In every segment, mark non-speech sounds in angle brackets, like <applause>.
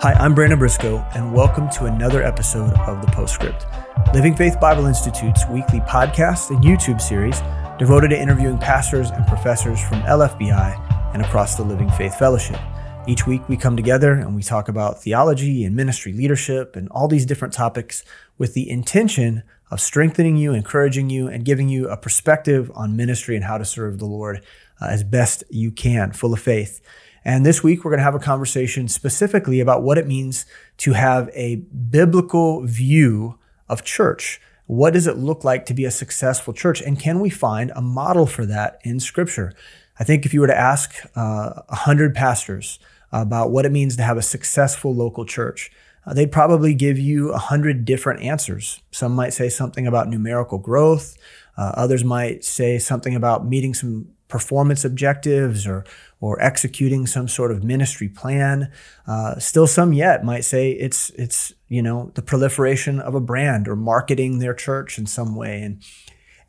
Hi, I'm Brandon Briscoe, and welcome to another episode of The Postscript, Living Faith Bible Institute's weekly podcast and YouTube series devoted to interviewing pastors and professors from LFBI and across the Living Faith Fellowship. Each week we come together and we talk about theology and ministry leadership and all these different topics with the intention of strengthening you, encouraging you, and giving you a perspective on ministry and how to serve the Lord uh, as best you can, full of faith. And this week, we're going to have a conversation specifically about what it means to have a biblical view of church. What does it look like to be a successful church? And can we find a model for that in Scripture? I think if you were to ask uh, 100 pastors about what it means to have a successful local church, uh, they'd probably give you 100 different answers. Some might say something about numerical growth, uh, others might say something about meeting some performance objectives or or executing some sort of ministry plan. Uh, still, some yet might say it's it's you know the proliferation of a brand or marketing their church in some way, and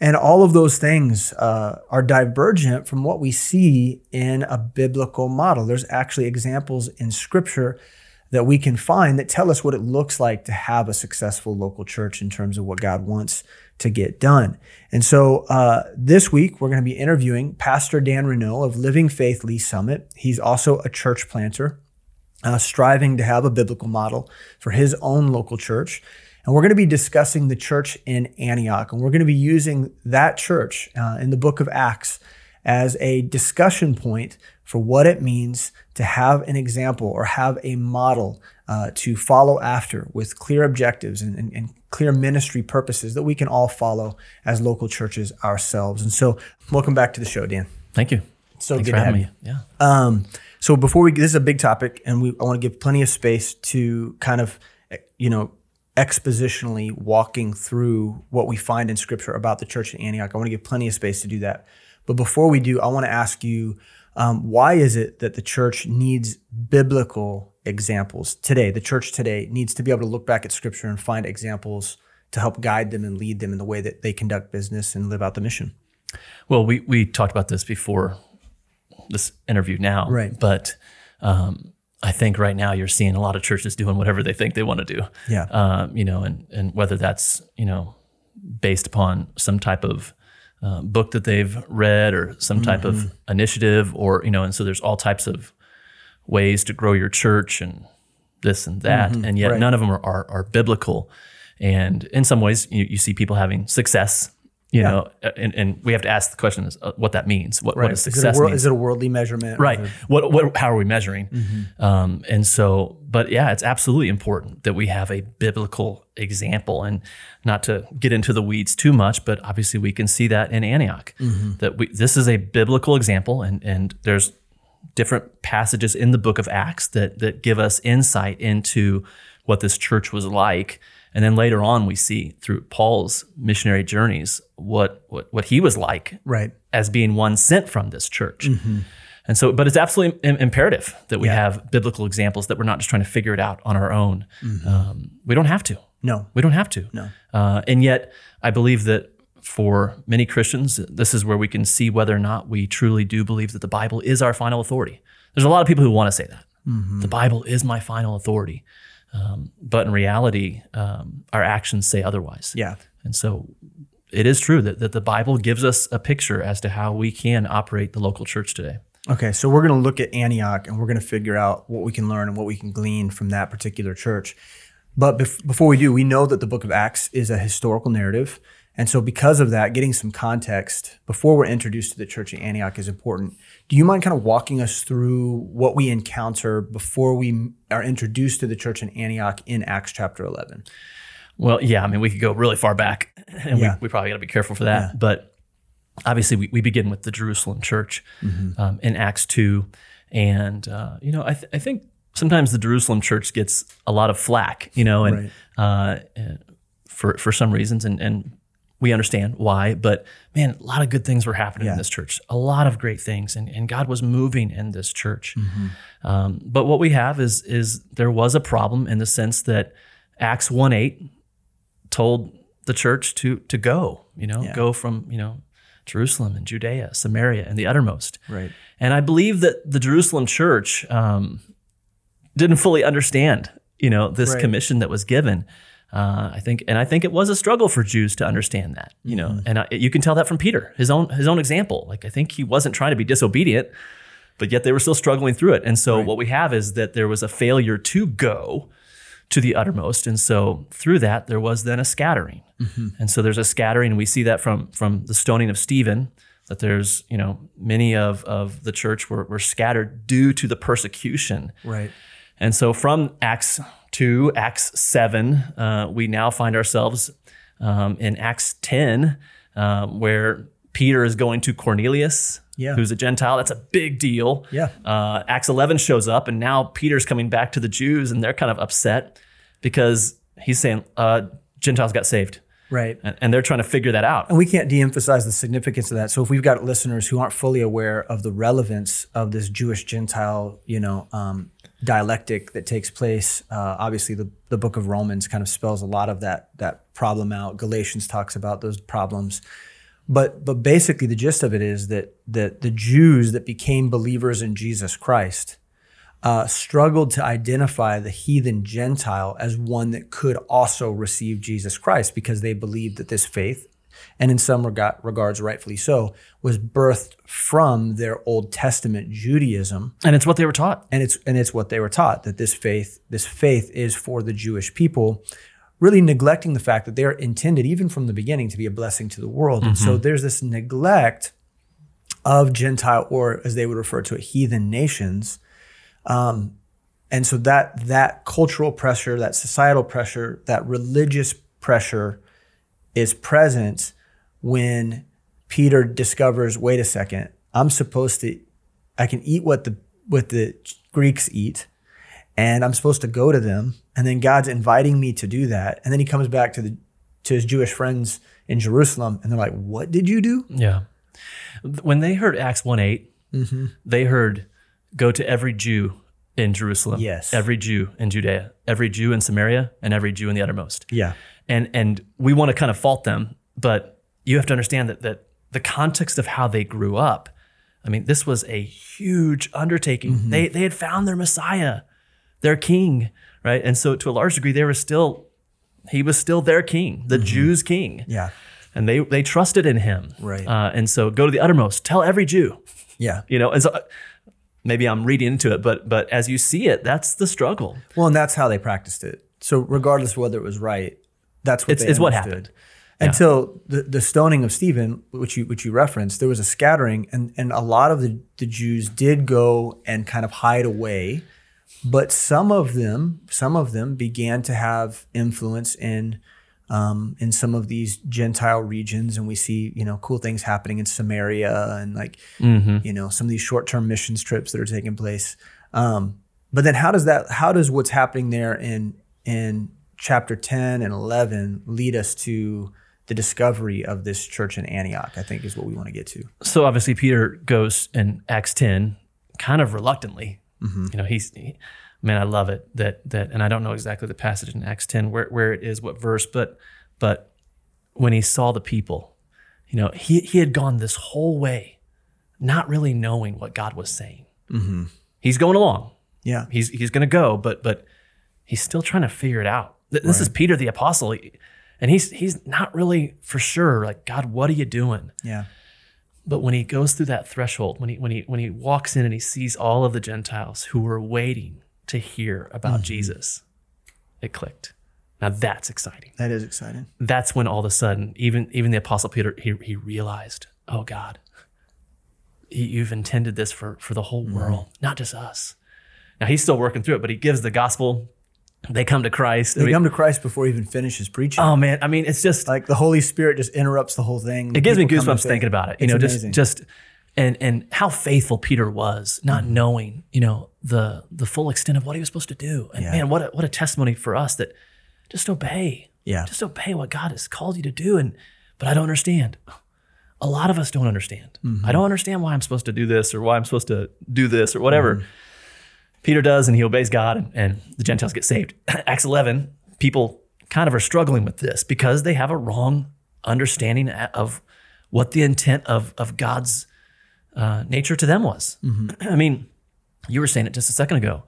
and all of those things uh, are divergent from what we see in a biblical model. There's actually examples in Scripture that we can find that tell us what it looks like to have a successful local church in terms of what God wants to get done. And so uh, this week, we're going to be interviewing Pastor Dan Reneau of Living Faith Lee's Summit. He's also a church planter, uh, striving to have a biblical model for his own local church. And we're going to be discussing the church in Antioch. And we're going to be using that church uh, in the book of Acts as a discussion point for what it means to have an example or have a model uh, to follow after with clear objectives and, and, and, clear ministry purposes that we can all follow as local churches ourselves. And so, welcome back to the show, Dan. Thank you. So Thanks good to have me. you. Yeah. Um, so before we, this is a big topic, and we I want to give plenty of space to kind of, you know, expositionally walking through what we find in Scripture about the church in Antioch. I want to give plenty of space to do that. But before we do, I want to ask you um, why is it that the church needs biblical examples today? The church today needs to be able to look back at scripture and find examples to help guide them and lead them in the way that they conduct business and live out the mission. Well, we, we talked about this before this interview now. Right. But um, I think right now you're seeing a lot of churches doing whatever they think they want to do. Yeah. Um, you know, and, and whether that's, you know, based upon some type of uh, book that they've read or some type mm-hmm. of initiative or you know and so there's all types of ways to grow your church and this and that mm-hmm. and yet right. none of them are, are, are, biblical and in some ways you, you see people having success you yeah. know, and, and we have to ask the question is uh, what that means. What, right. what success is it, is it a worldly measurement? Right. What, what, how are we measuring? Mm-hmm. Um, and so, but yeah, it's absolutely important that we have a biblical example and not to get into the weeds too much, but obviously we can see that in Antioch, mm-hmm. that we, this is a biblical example and, and there's different passages in the book of Acts that, that give us insight into what this church was like and then later on, we see through Paul's missionary journeys what what, what he was like, right, as being one sent from this church. Mm-hmm. And so, but it's absolutely Im- imperative that we yeah. have biblical examples that we're not just trying to figure it out on our own. Mm-hmm. Um, we don't have to. No, we don't have to. No. Uh, and yet, I believe that for many Christians, this is where we can see whether or not we truly do believe that the Bible is our final authority. There's a lot of people who want to say that. Mm-hmm. The Bible is my final authority. Um, but in reality, um, our actions say otherwise. Yeah. And so it is true that, that the Bible gives us a picture as to how we can operate the local church today. Okay, so we're going to look at Antioch and we're going to figure out what we can learn and what we can glean from that particular church. But bef- before we do, we know that the book of Acts is a historical narrative. And so, because of that, getting some context before we're introduced to the church at Antioch is important. Do you mind kind of walking us through what we encounter before we are introduced to the church in Antioch in Acts chapter 11? Well, yeah, I mean, we could go really far back, <laughs> and yeah. we, we, probably got to be careful for that. Yeah. But obviously, we, we begin with the Jerusalem church mm-hmm. um, in Acts 2. And, uh, you know, I, th- I think sometimes the Jerusalem church gets a lot of flack, you know, and right. uh, for, for some reasons. And, and we understand why, but man, a lot of good things were happening yeah. in this church, a lot of great things, and, and God was moving in this church. Mm-hmm. Um, but what we have is is there was a problem in the sense that Acts one eight told the church to to go, you know, yeah. go from you know Jerusalem and Judea, Samaria, and the uttermost. Right. And I believe that the Jerusalem church um, didn't fully understand, you know, this right. commission that was given. Uh, I think, and I think it was a struggle for Jews to understand that, you know, mm-hmm. and I, you can tell that from Peter, his own his own example. Like I think he wasn't trying to be disobedient, but yet they were still struggling through it. And so right. what we have is that there was a failure to go to the uttermost, and so through that there was then a scattering, mm-hmm. and so there's a scattering, and we see that from from the stoning of Stephen. That there's, you know, many of, of the church were, were scattered due to the persecution. Right. And so from Acts 2, Acts 7, uh, we now find ourselves um, in Acts 10, um, where Peter is going to Cornelius, yeah. who's a Gentile. That's a big deal. Yeah. Uh, Acts 11 shows up, and now Peter's coming back to the Jews, and they're kind of upset because he's saying uh, Gentiles got saved. Right. And, and, they're trying to figure that out. And we can't de emphasize the significance of that. So if we've got listeners who aren't fully aware of the relevance of this Jewish Gentile, you know, um, dialectic that takes place. Uh, obviously, the, the book of Romans kind of spells a lot of that that problem out. Galatians talks about those problems, but but basically the gist of it is that that the Jews that became believers in Jesus Christ uh, struggled to identify the heathen Gentile as one that could also receive Jesus Christ because they believed that this faith and in some regards, rightfully so, was birthed from their Old Testament Judaism. And it's what they were taught. And it's and it's what they were taught that this faith, this faith is for the Jewish people, really neglecting the fact that they're intended, even from the beginning, to be a blessing to the world. Mm-hmm. And so mm-hmm. there's this neglect of Gentile, or as they would refer to it, heathen nations. Um, and so that that cultural pressure, that societal pressure, that religious pressure is present when Peter discovers, wait a second, I'm supposed to, I can eat what the what the Greeks eat, and I'm supposed to go to them, and then God's inviting me to do that, and then he comes back to the to his Jewish friends in Jerusalem, and they're like, "What did you do?" Yeah, when they heard Acts one 8 mm-hmm. they heard, "Go to every Jew in Jerusalem, yes, every Jew in Judea, every Jew in Samaria, and every Jew in the uttermost." Yeah, and and we want to kind of fault them, but you have to understand that that the context of how they grew up. I mean, this was a huge undertaking. Mm-hmm. They they had found their Messiah, their King, right? And so to a large degree, they were still he was still their king, the mm-hmm. Jews' king. Yeah. And they they trusted in him. Right. Uh, and so go to the uttermost. Tell every Jew. Yeah. You know, and so maybe I'm reading into it, but but as you see it, that's the struggle. Well, and that's how they practiced it. So regardless of whether it was right, that's what it's, it's what happened. Yeah. Until the, the stoning of Stephen, which you which you referenced, there was a scattering, and, and a lot of the, the Jews did go and kind of hide away, but some of them some of them began to have influence in um, in some of these Gentile regions, and we see you know cool things happening in Samaria and like mm-hmm. you know some of these short term missions trips that are taking place. Um, but then how does that how does what's happening there in in chapter 10 and 11 lead us to the discovery of this church in Antioch, I think is what we want to get to. So obviously Peter goes in Acts 10 kind of reluctantly. Mm-hmm. You know, he's he, man, I love it that that and I don't know exactly the passage in Acts 10 where where it is, what verse, but but when he saw the people, you know, he he had gone this whole way not really knowing what God was saying. Mm-hmm. He's going along. Yeah. He's he's going to go, but but he's still trying to figure it out. This right. is Peter the apostle, and he's he's not really for sure like God, what are you doing? Yeah. But when he goes through that threshold, when he when he when he walks in and he sees all of the Gentiles who were waiting to hear about mm-hmm. Jesus, it clicked. Now that's exciting. That is exciting. That's when all of a sudden, even even the apostle Peter, he he realized, oh God, you've intended this for for the whole mm-hmm. world, not just us. Now he's still working through it, but he gives the gospel they come to Christ. They I mean, come to Christ before he even finishes preaching. Oh man, I mean, it's just like the Holy Spirit just interrupts the whole thing. It gives me goosebumps thinking about it. You know, amazing. just just and and how faithful Peter was, not mm-hmm. knowing, you know, the the full extent of what he was supposed to do. And yeah. man, what a, what a testimony for us that just obey. Yeah, just obey what God has called you to do. And but I don't understand. A lot of us don't understand. Mm-hmm. I don't understand why I'm supposed to do this or why I'm supposed to do this or whatever. Mm-hmm. Peter does, and he obeys God, and, and the Gentiles get saved. <clears throat> Acts 11, people kind of are struggling with this because they have a wrong understanding of what the intent of, of God's uh, nature to them was. Mm-hmm. <clears throat> I mean, you were saying it just a second ago.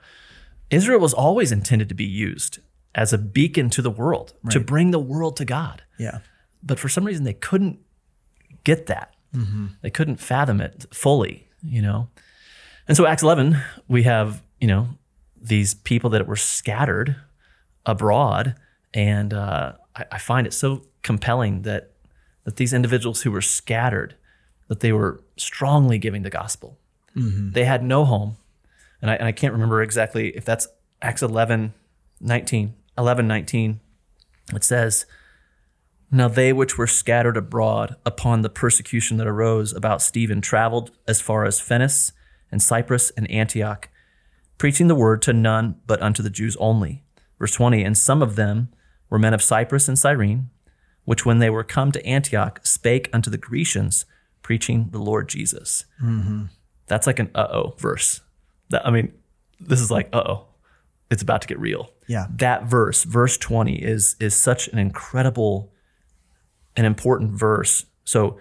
Israel was always intended to be used as a beacon to the world, right. to bring the world to God. Yeah. But for some reason, they couldn't get that. Mm-hmm. They couldn't fathom it fully, you know? And so, Acts 11, we have, you know, these people that were scattered abroad. And uh, I, I find it so compelling that, that these individuals who were scattered, that they were strongly giving the gospel. Mm-hmm. They had no home. And I, and I can't remember exactly if that's Acts 11, 19, 11, 19. It says, Now they which were scattered abroad upon the persecution that arose about Stephen traveled as far as Phenice and Cyprus and Antioch, preaching the word to none but unto the Jews only. Verse 20, And some of them were men of Cyprus and Cyrene, which when they were come to Antioch spake unto the Grecians, preaching the Lord Jesus. Mm-hmm. That's like an uh oh verse. That, I mean, this is like uh oh, it's about to get real. Yeah. That verse, verse 20, is is such an incredible an important verse. So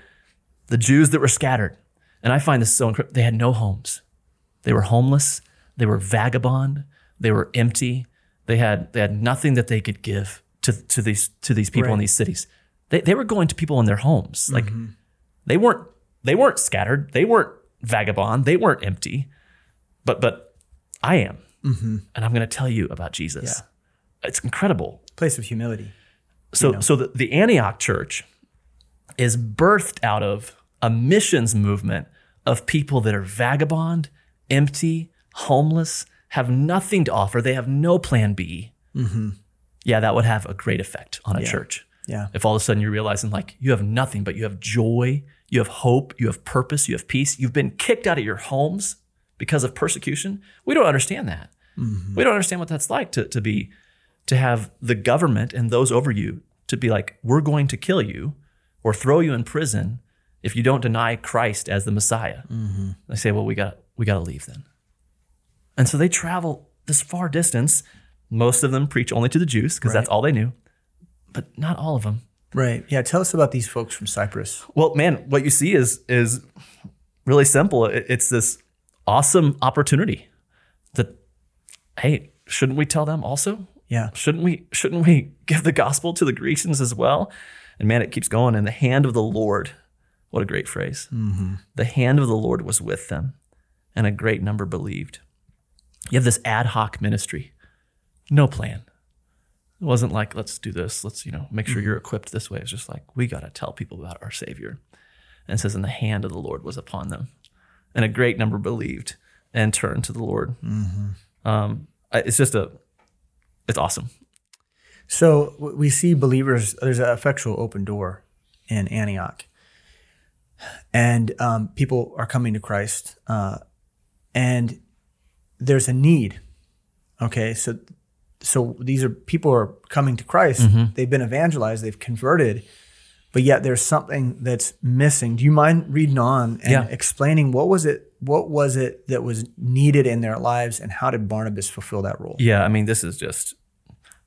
the Jews that were scattered, and I find this so incredible, they had no homes. They were homeless, they were vagabond, they were empty, they had they had nothing that they could give to, to these to these people right. in these cities. They, they were going to people in their homes. Like mm-hmm. they weren't they weren't scattered. They weren't vagabond. They weren't empty. But but I am. Mm-hmm. And I'm going to tell you about Jesus. Yeah. It's incredible. Place of humility. So you know. so the, the Antioch church is birthed out of a missions movement of people that are vagabond, empty, homeless, have nothing to offer. They have no plan B. Mm-hmm. Yeah, that would have a great effect on a yeah. church. Yeah. If all of a sudden you're realizing like you have nothing, but you have joy, you have hope, you have purpose, you have peace. You've been kicked out of your homes because of persecution. We don't understand that. Mm-hmm. We don't understand what that's like to, to be, to have the government and those over you to be like, we're going to kill you or throw you in prison if you don't deny Christ as the Messiah. Mm-hmm. They say, well, we got we got to leave then. And so they travel this far distance. Most of them preach only to the Jews because right. that's all they knew, but not all of them. Right. Yeah. Tell us about these folks from Cyprus. Well, man, what you see is is really simple. It's this awesome opportunity that, hey, shouldn't we tell them also? Yeah. Shouldn't we? Shouldn't we <laughs> give the gospel to the Grecians as well? And man, it keeps going. And the hand of the Lord, what a great phrase. Mm-hmm. The hand of the Lord was with them, and a great number believed. You have this ad hoc ministry, no plan. It wasn't like, let's do this. Let's, you know, make sure you're equipped this way. It's just like, we got to tell people about our Savior. And it says, and the hand of the Lord was upon them. And a great number believed and turned to the Lord. Mm-hmm. Um, it's just a, it's awesome. So we see believers, there's an effectual open door in Antioch. And um, people are coming to Christ. Uh, and there's a need. Okay. So so these are people are coming to Christ. Mm-hmm. They've been evangelized. They've converted, but yet there's something that's missing. Do you mind reading on and yeah. explaining what was it? What was it that was needed in their lives, and how did Barnabas fulfill that role? Yeah, I mean, this is just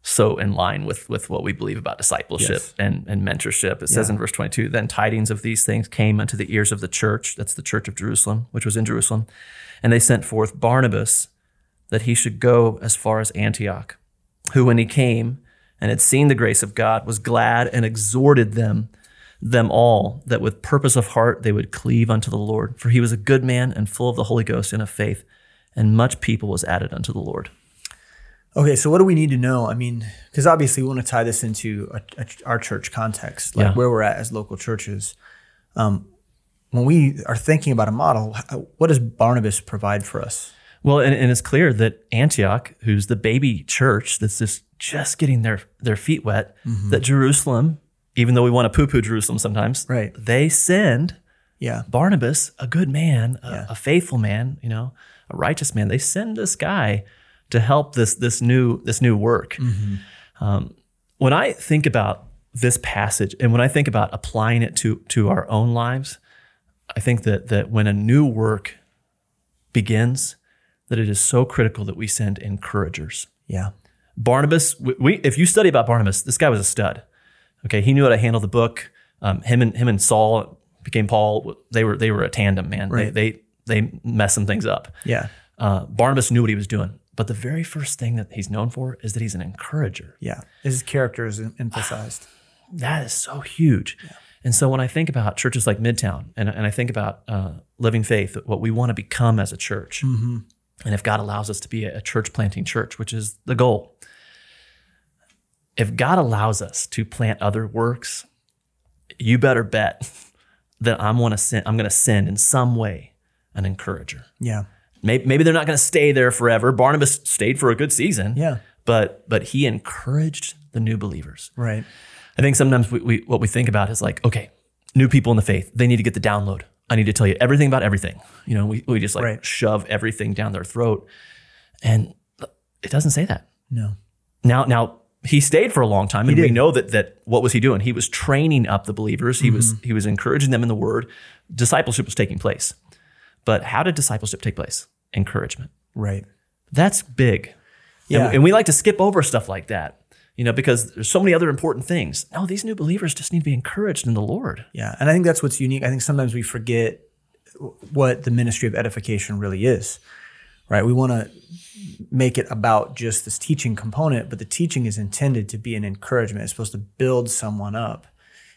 so in line with with what we believe about discipleship yes. and, and mentorship. It yeah. says in verse 22, then tidings of these things came unto the ears of the church, that's the church of Jerusalem, which was in Jerusalem, and they sent forth Barnabas that he should go as far as Antioch who, when he came and had seen the grace of God, was glad and exhorted them, them all, that with purpose of heart they would cleave unto the Lord. For he was a good man and full of the Holy Ghost and of faith, and much people was added unto the Lord. Okay, so what do we need to know? I mean, because obviously we want to tie this into a, a, our church context, like yeah. where we're at as local churches. Um, when we are thinking about a model, what does Barnabas provide for us? Well, and, and, it's clear that Antioch, who's the baby church that's just just getting their their feet wet, mm-hmm. that Jerusalem, even though we want to poo poo Jerusalem sometimes, right? They send, yeah, Barnabas, a good man, a, yeah. a faithful man, you know, a righteous man. They send this guy to help this this new this new work. Mm-hmm. Um, when I think about this passage, and when I think about applying it to to our own lives, I think that that when a new work begins that it is so critical that we send encouragers. Yeah. Barnabas, we, if you study about Barnabas, this guy was a stud. Okay, he knew how to handle the book. Um, him and him and Saul became Paul. They were they were a tandem, man. Right. They they they messed some things up. Yeah. Uh, Barnabas knew what he was doing. but the very first thing that he's known for is that he's an encourager. Yeah. His character is emphasized. <sighs> that is so huge. Yeah. And so when I think about churches like Midtown and, and I think about uh, Living Faith, what we want to become as a church, mm-hmm. and if God allows us to be a church planting church, which is the goal, if God allows us to plant other works, you better bet <laughs> that I'm going to send, I'm going to send in some way an encourager. Yeah. Maybe, maybe they're not going to stay there forever. Barnabas stayed for a good season. Yeah. But but he encouraged the new believers. Right. I think sometimes we, we what we think about is like, okay, new people in the faith, they need to get the download. I need to tell you everything about everything. You know, we, we just like right. shove everything down their throat. And it doesn't say that. No. Now, now he stayed for a long time, and we know that that what was he doing? He was training up the believers. He mm-hmm. was he was encouraging them in the word. Discipleship was taking place. But how did discipleship take place? Encouragement. Right. That's big. Yeah. And, and we like to skip over stuff like that you know, because there's so many other important things. No, these new believers just need to be encouraged in the Lord. Yeah. And I think that's what's unique. I think sometimes we forget what the ministry of edification really is, right? We want to make it about just this teaching component, but the teaching is intended to be an encouragement. It's supposed to build someone up.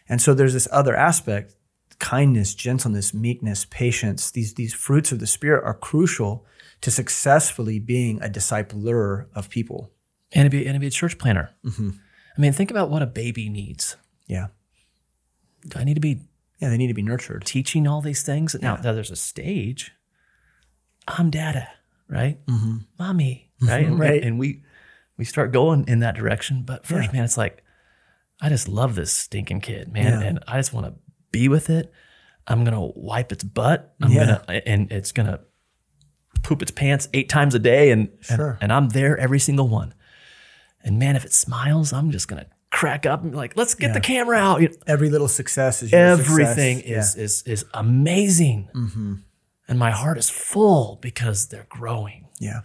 And so there's this other aspect kindness, gentleness, meekness, patience. These, these fruits of the Spirit are crucial to successfully being a discipler of people and to be and to be a church planter. Mm-hmm. I mean, think about what a baby needs. Yeah. Do I need to be? Yeah, they need to be nurtured. Teaching all these things. Now, now there's a stage. I'm dada, right? Mm-hmm. Mommy, right? And, right. And we we start going in that direction. But first, yeah. man, it's like I just love this stinking kid, man, yeah. and I just want to be with it. I'm gonna wipe its butt. I'm yeah. gonna and it's gonna poop its pants eight times a day, and, sure. and and I'm there every single one. And man, if it smiles, I'm just gonna crack up and be like, let's get yeah. the camera out. You know, Every little success is everything success. is, yeah. is is amazing, mm-hmm. and my heart is full because they're growing. Yeah,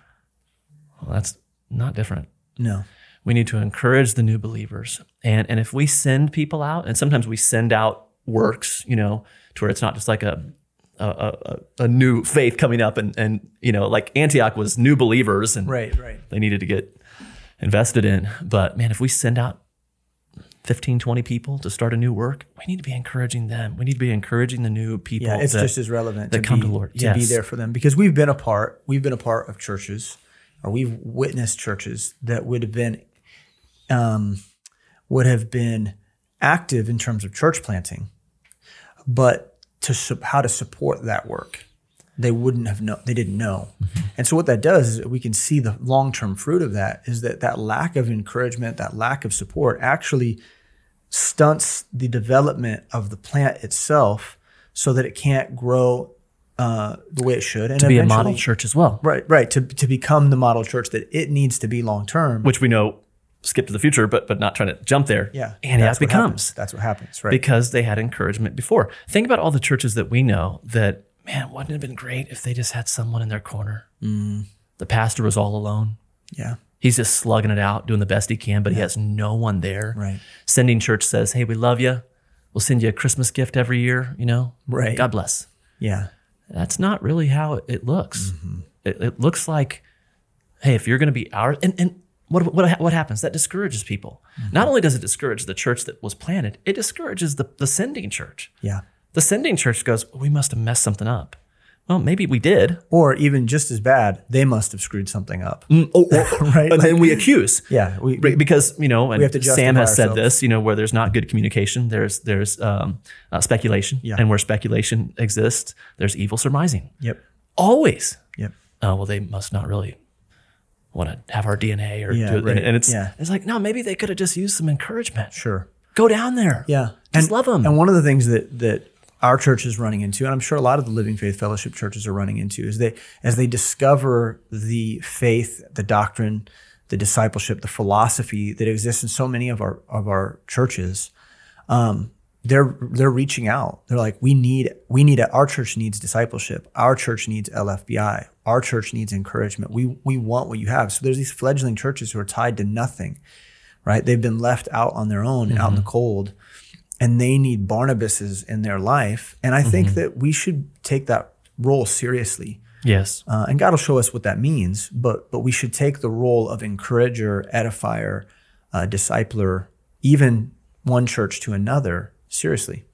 well, that's not different. No, we need to encourage the new believers, and and if we send people out, and sometimes we send out works, you know, to where it's not just like a a, a, a, new faith coming up and and you know like Antioch was new believers and right right they needed to get invested in. But man, if we send out 15, 20 people to start a new work, we need to be encouraging them. We need to be encouraging the new people. Yeah, it's that, just as relevant to come be, to Lord. To yes. be there for them because we've been a part, we've been a part of churches or we've witnessed churches that would have been, um, would have been active in terms of church planting, but to how to support that work they wouldn't have known they didn't know. Mm-hmm. and so what that does is we can see the long-term fruit of that is that that lack of encouragement that lack of support actually stunts the development of the plant itself so that it can't grow uh, the way it should and to be a model church as well. Right right. To, to become the model church that it needs to be long term which we know skip to the future but but not trying to jump there. Yeah. And that's becomes. happens. that's what happens. Right. Because they had encouragement before. Think about all the churches that we know that man, wouldn't it have been great if they just had someone in their corner? Mm. The pastor was all alone. Yeah. He's just slugging it out, doing the best he can, but yeah. he has no one there. Right. Sending church says, hey, we love you. We'll send you a Christmas gift every year, you know? Right. God bless. Yeah. That's not really how it looks. Mm-hmm. It, it, looks like, hey, if you're going to be our, and, and what, what, what happens? That discourages people. Mm-hmm. Not only does it discourage the church that was planted, it discourages the, the sending church. Yeah. The sending church goes, well, we must have messed something up. Well, maybe we did. Or even just as bad, they must have screwed something up. Mm, oh, oh, <laughs> right? and we accuse. Yeah. We, because, you know, and Sam has ourselves. said this, you know, where there's not good communication, there's there's um, uh, speculation. Yeah. And where speculation exists, there's evil surmising. Yep. Always. Yep. Oh, well, they must not really want to have our DNA or yeah, do it. Right. And it's, yeah. it's like, no, maybe they could have just used some encouragement. Sure. Go down there. Yeah. Just and, love them. And one of the things that, that our church is running into, and I'm sure a lot of the Living Faith Fellowship churches are running into, is they as they discover the faith, the doctrine, the discipleship, the philosophy that exists in so many of our of our churches, um, they're they're reaching out. They're like, we need we need a, our church needs discipleship. Our church needs LFBI. Our church needs encouragement. We we want what you have. So there's these fledgling churches who are tied to nothing, right? They've been left out on their own, mm-hmm. out in the cold and they need Barnabases in their life. And I mm-hmm. think that we should take that role seriously. Yes. Uh, and God will show us what that means, but but we should take the role of encourager, edifier, uh, discipler, even one church to another seriously.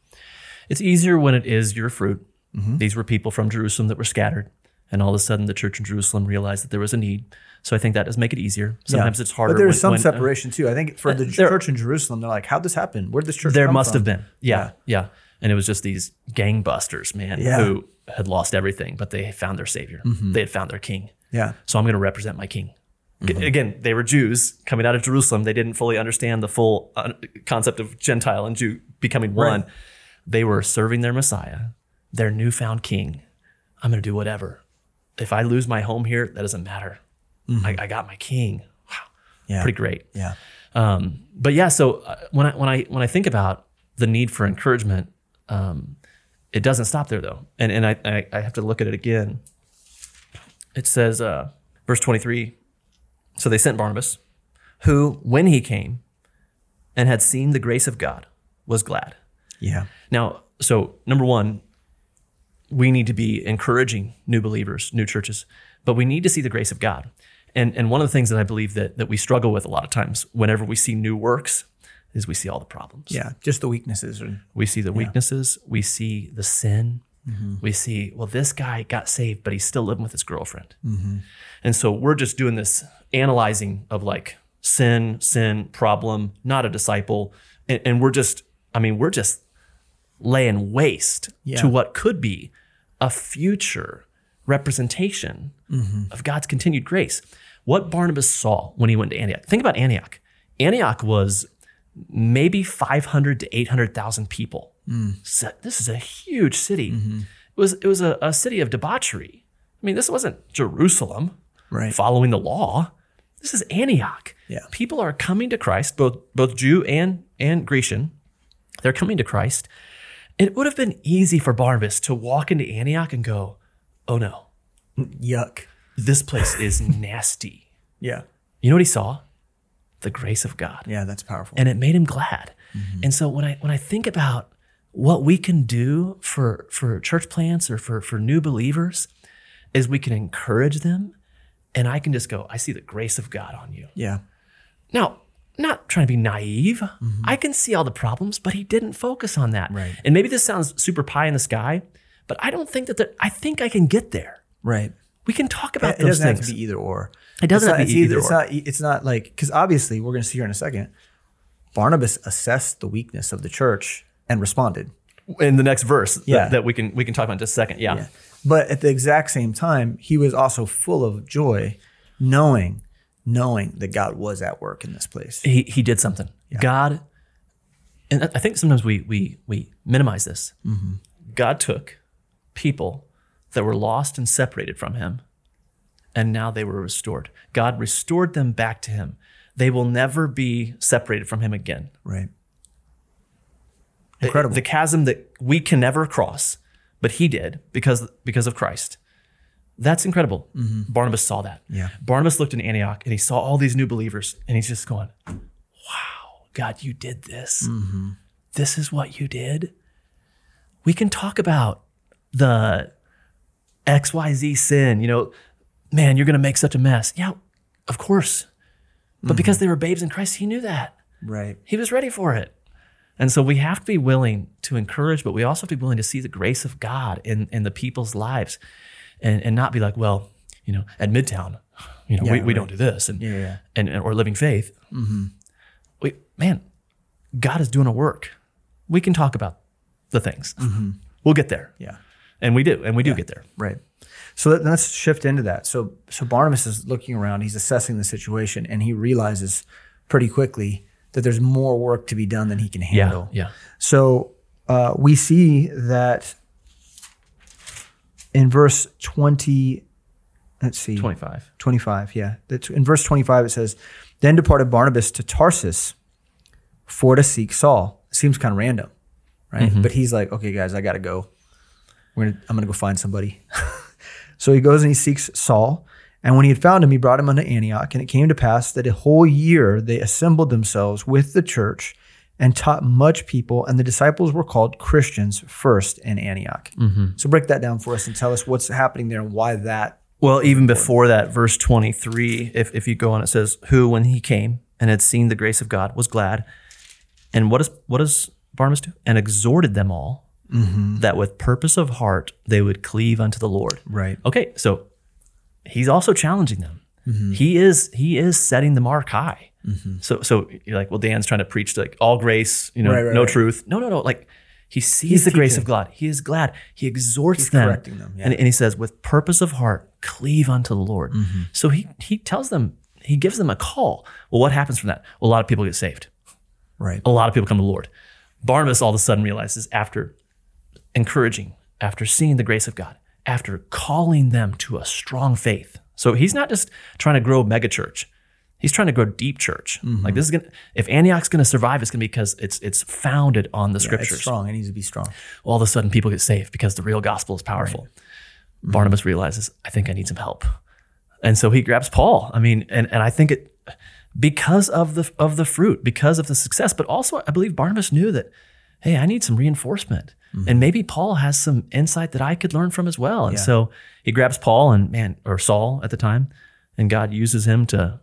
It's easier when it is your fruit. Mm-hmm. These were people from Jerusalem that were scattered, and all of a sudden the church in Jerusalem realized that there was a need. So I think that does make it easier. Sometimes yeah. it's harder. But there's some when, uh, separation uh, too. I think for the there, church in Jerusalem, they're like, "How'd this happen? Where'd this church?" There must from? have been. Yeah, yeah, yeah, And it was just these gangbusters, man, yeah. who had lost everything, but they found their savior. Mm-hmm. They had found their king. Yeah. So I'm going to represent my king. Mm-hmm. Again, they were Jews coming out of Jerusalem. They didn't fully understand the full uh, concept of Gentile and Jew becoming one. Right. They were serving their Messiah, their newfound king. I'm going to do whatever. If I lose my home here, that doesn't matter. Mm-hmm. I, I, got my king. Wow. Yeah. Pretty great. Yeah. Um, but yeah, so uh, when I when I when I think about the need for encouragement, um, it doesn't stop there though, and and I, I, I have to look at it again. It says, uh, verse twenty three. So they sent Barnabas, who, when he came, and had seen the grace of God, was glad. Yeah. Now, so number one, we need to be encouraging new believers, new churches, but we need to see the grace of God. And, and one of the things that I believe that, that we struggle with a lot of times whenever we see new works is we see all the problems. Yeah, just the weaknesses. we see the yeah. weaknesses. We see the sin. Mm-hmm. We see, well, this guy got saved, but he's still living with his girlfriend. Mm-hmm. And so we're just doing this analyzing of like sin, sin, problem, not a disciple. And, and we're just, I mean, we're just laying waste yeah. to what could be a future representation mm-hmm. of God's continued grace. What Barnabas saw when he went to Antioch. Think about Antioch. Antioch was maybe 500 to 800,000 people. Mm. So this is a huge city. Mm-hmm. It was it was a, a, city of debauchery. I mean, this wasn't Jerusalem right. following the law. This is Antioch. Yeah. People are coming to Christ, both both Jew and and Grecian. They're coming to Christ. It would have been easy for Barnabas to walk into Antioch and go, "Oh no, yuck! This place is <laughs> nasty." Yeah. You know what he saw? The grace of God. Yeah, that's powerful. And it made him glad. Mm-hmm. And so when I when I think about what we can do for for church plants or for for new believers, is we can encourage them and I can just go, I see the grace of God on you. Yeah. Now, not trying to be naive. Mm-hmm. I can see all the problems, but he didn't focus on that. Right. And maybe this sounds super pie in the sky, but I don't think that I think I can get there. Right. We can talk about it, it those doesn't things. have to be either or. It doesn't have to be either, either it's or. Not, it's not like because obviously we're going to see here in a second. Barnabas assessed the weakness of the church and responded in the next verse. Yeah. That, that we can we can talk about in just a second. Yeah. yeah. But at the exact same time, he was also full of joy, knowing knowing that God was at work in this place. He he did something. Yeah. God, and I think sometimes we we we minimize this. Mm-hmm. God took people that were lost and separated from Him, and now they were restored. God restored them back to Him. They will never be separated from Him again. Right. Incredible. The, the chasm that we can never cross, but He did because because of Christ that's incredible. Mm-hmm. Barnabas saw that. Yeah. Barnabas looked in Antioch and he saw all these new believers and he's just going, wow, God, you did this. Mm-hmm. This is what you did. We can talk about the XYZ sin, you know, man, you're going to make such a mess. Yeah, of course. But mm-hmm. because they were babes in Christ, he knew that. Right. He was ready for it. And so we have to be willing to encourage, but we also have to be willing to see the grace of God in, in the people's lives and, and not be like, well, you know, at Midtown, you know, yeah, we, we don't do this and, yeah, yeah. and, and or living faith. Mm-hmm. We, man, God is doing a work. We can talk about the things. Mm-hmm. We'll get there. Yeah. And we do, and we do get there. Right. So let's shift into that. So, so Barnabas is looking around, he's assessing the situation, and he realizes pretty quickly that there's more work to be done than he can handle. Yeah. yeah. So uh, we see that in verse 20, let's see. 25. 25, yeah. In verse 25, it says, Then departed Barnabas to Tarsus for to seek Saul. It seems kind of random, right? Mm-hmm. But he's like, okay, guys, I got to go. Gonna, I'm going to go find somebody. <laughs> so he goes and he seeks Saul. And when he had found him, he brought him unto Antioch. And it came to pass that a whole year they assembled themselves with the church and taught much people, and the disciples were called Christians first in Antioch. Mm-hmm. So break that down for us and tell us what's happening there and why that. Well, even before that, verse 23, if, if you go on, it says, Who, when he came and had seen the grace of God, was glad. And what, is, what does Barnabas do? And exhorted them all mm-hmm. that with purpose of heart they would cleave unto the Lord. Right. Okay, so he's also challenging them. Mm-hmm. He is he is setting the mark high. Mm-hmm. So so you're like, well, Dan's trying to preach like all grace, you know, right, right, no right. truth. No, no, no. Like he sees He's the teaching. grace of God. He is glad. He exhorts He's them, them yeah. and, and, he says, with purpose of heart, cleave unto the Lord. Mm-hmm. So he he tells them, he gives them a call. Well, what happens from that? Well, a lot of people get saved. Right. A lot of people come to the Lord. Barnabas all of a sudden realizes after encouraging, after seeing the grace of God, after calling them to a strong faith. So he's not just trying to grow megachurch. He's trying to grow deep church. Mm-hmm. Like this is gonna if Antioch's gonna survive, it's gonna be because it's it's founded on the yeah, scriptures. It's strong. It needs to be strong. All of a sudden people get saved because the real gospel is powerful. Right. Mm-hmm. Barnabas realizes, I think I need some help. And so he grabs Paul. I mean, and, and I think it because of the of the fruit, because of the success, but also I believe Barnabas knew that, hey, I need some reinforcement. Mm-hmm. And maybe Paul has some insight that I could learn from as well. And yeah. so he grabs Paul and man, or Saul at the time, and God uses him to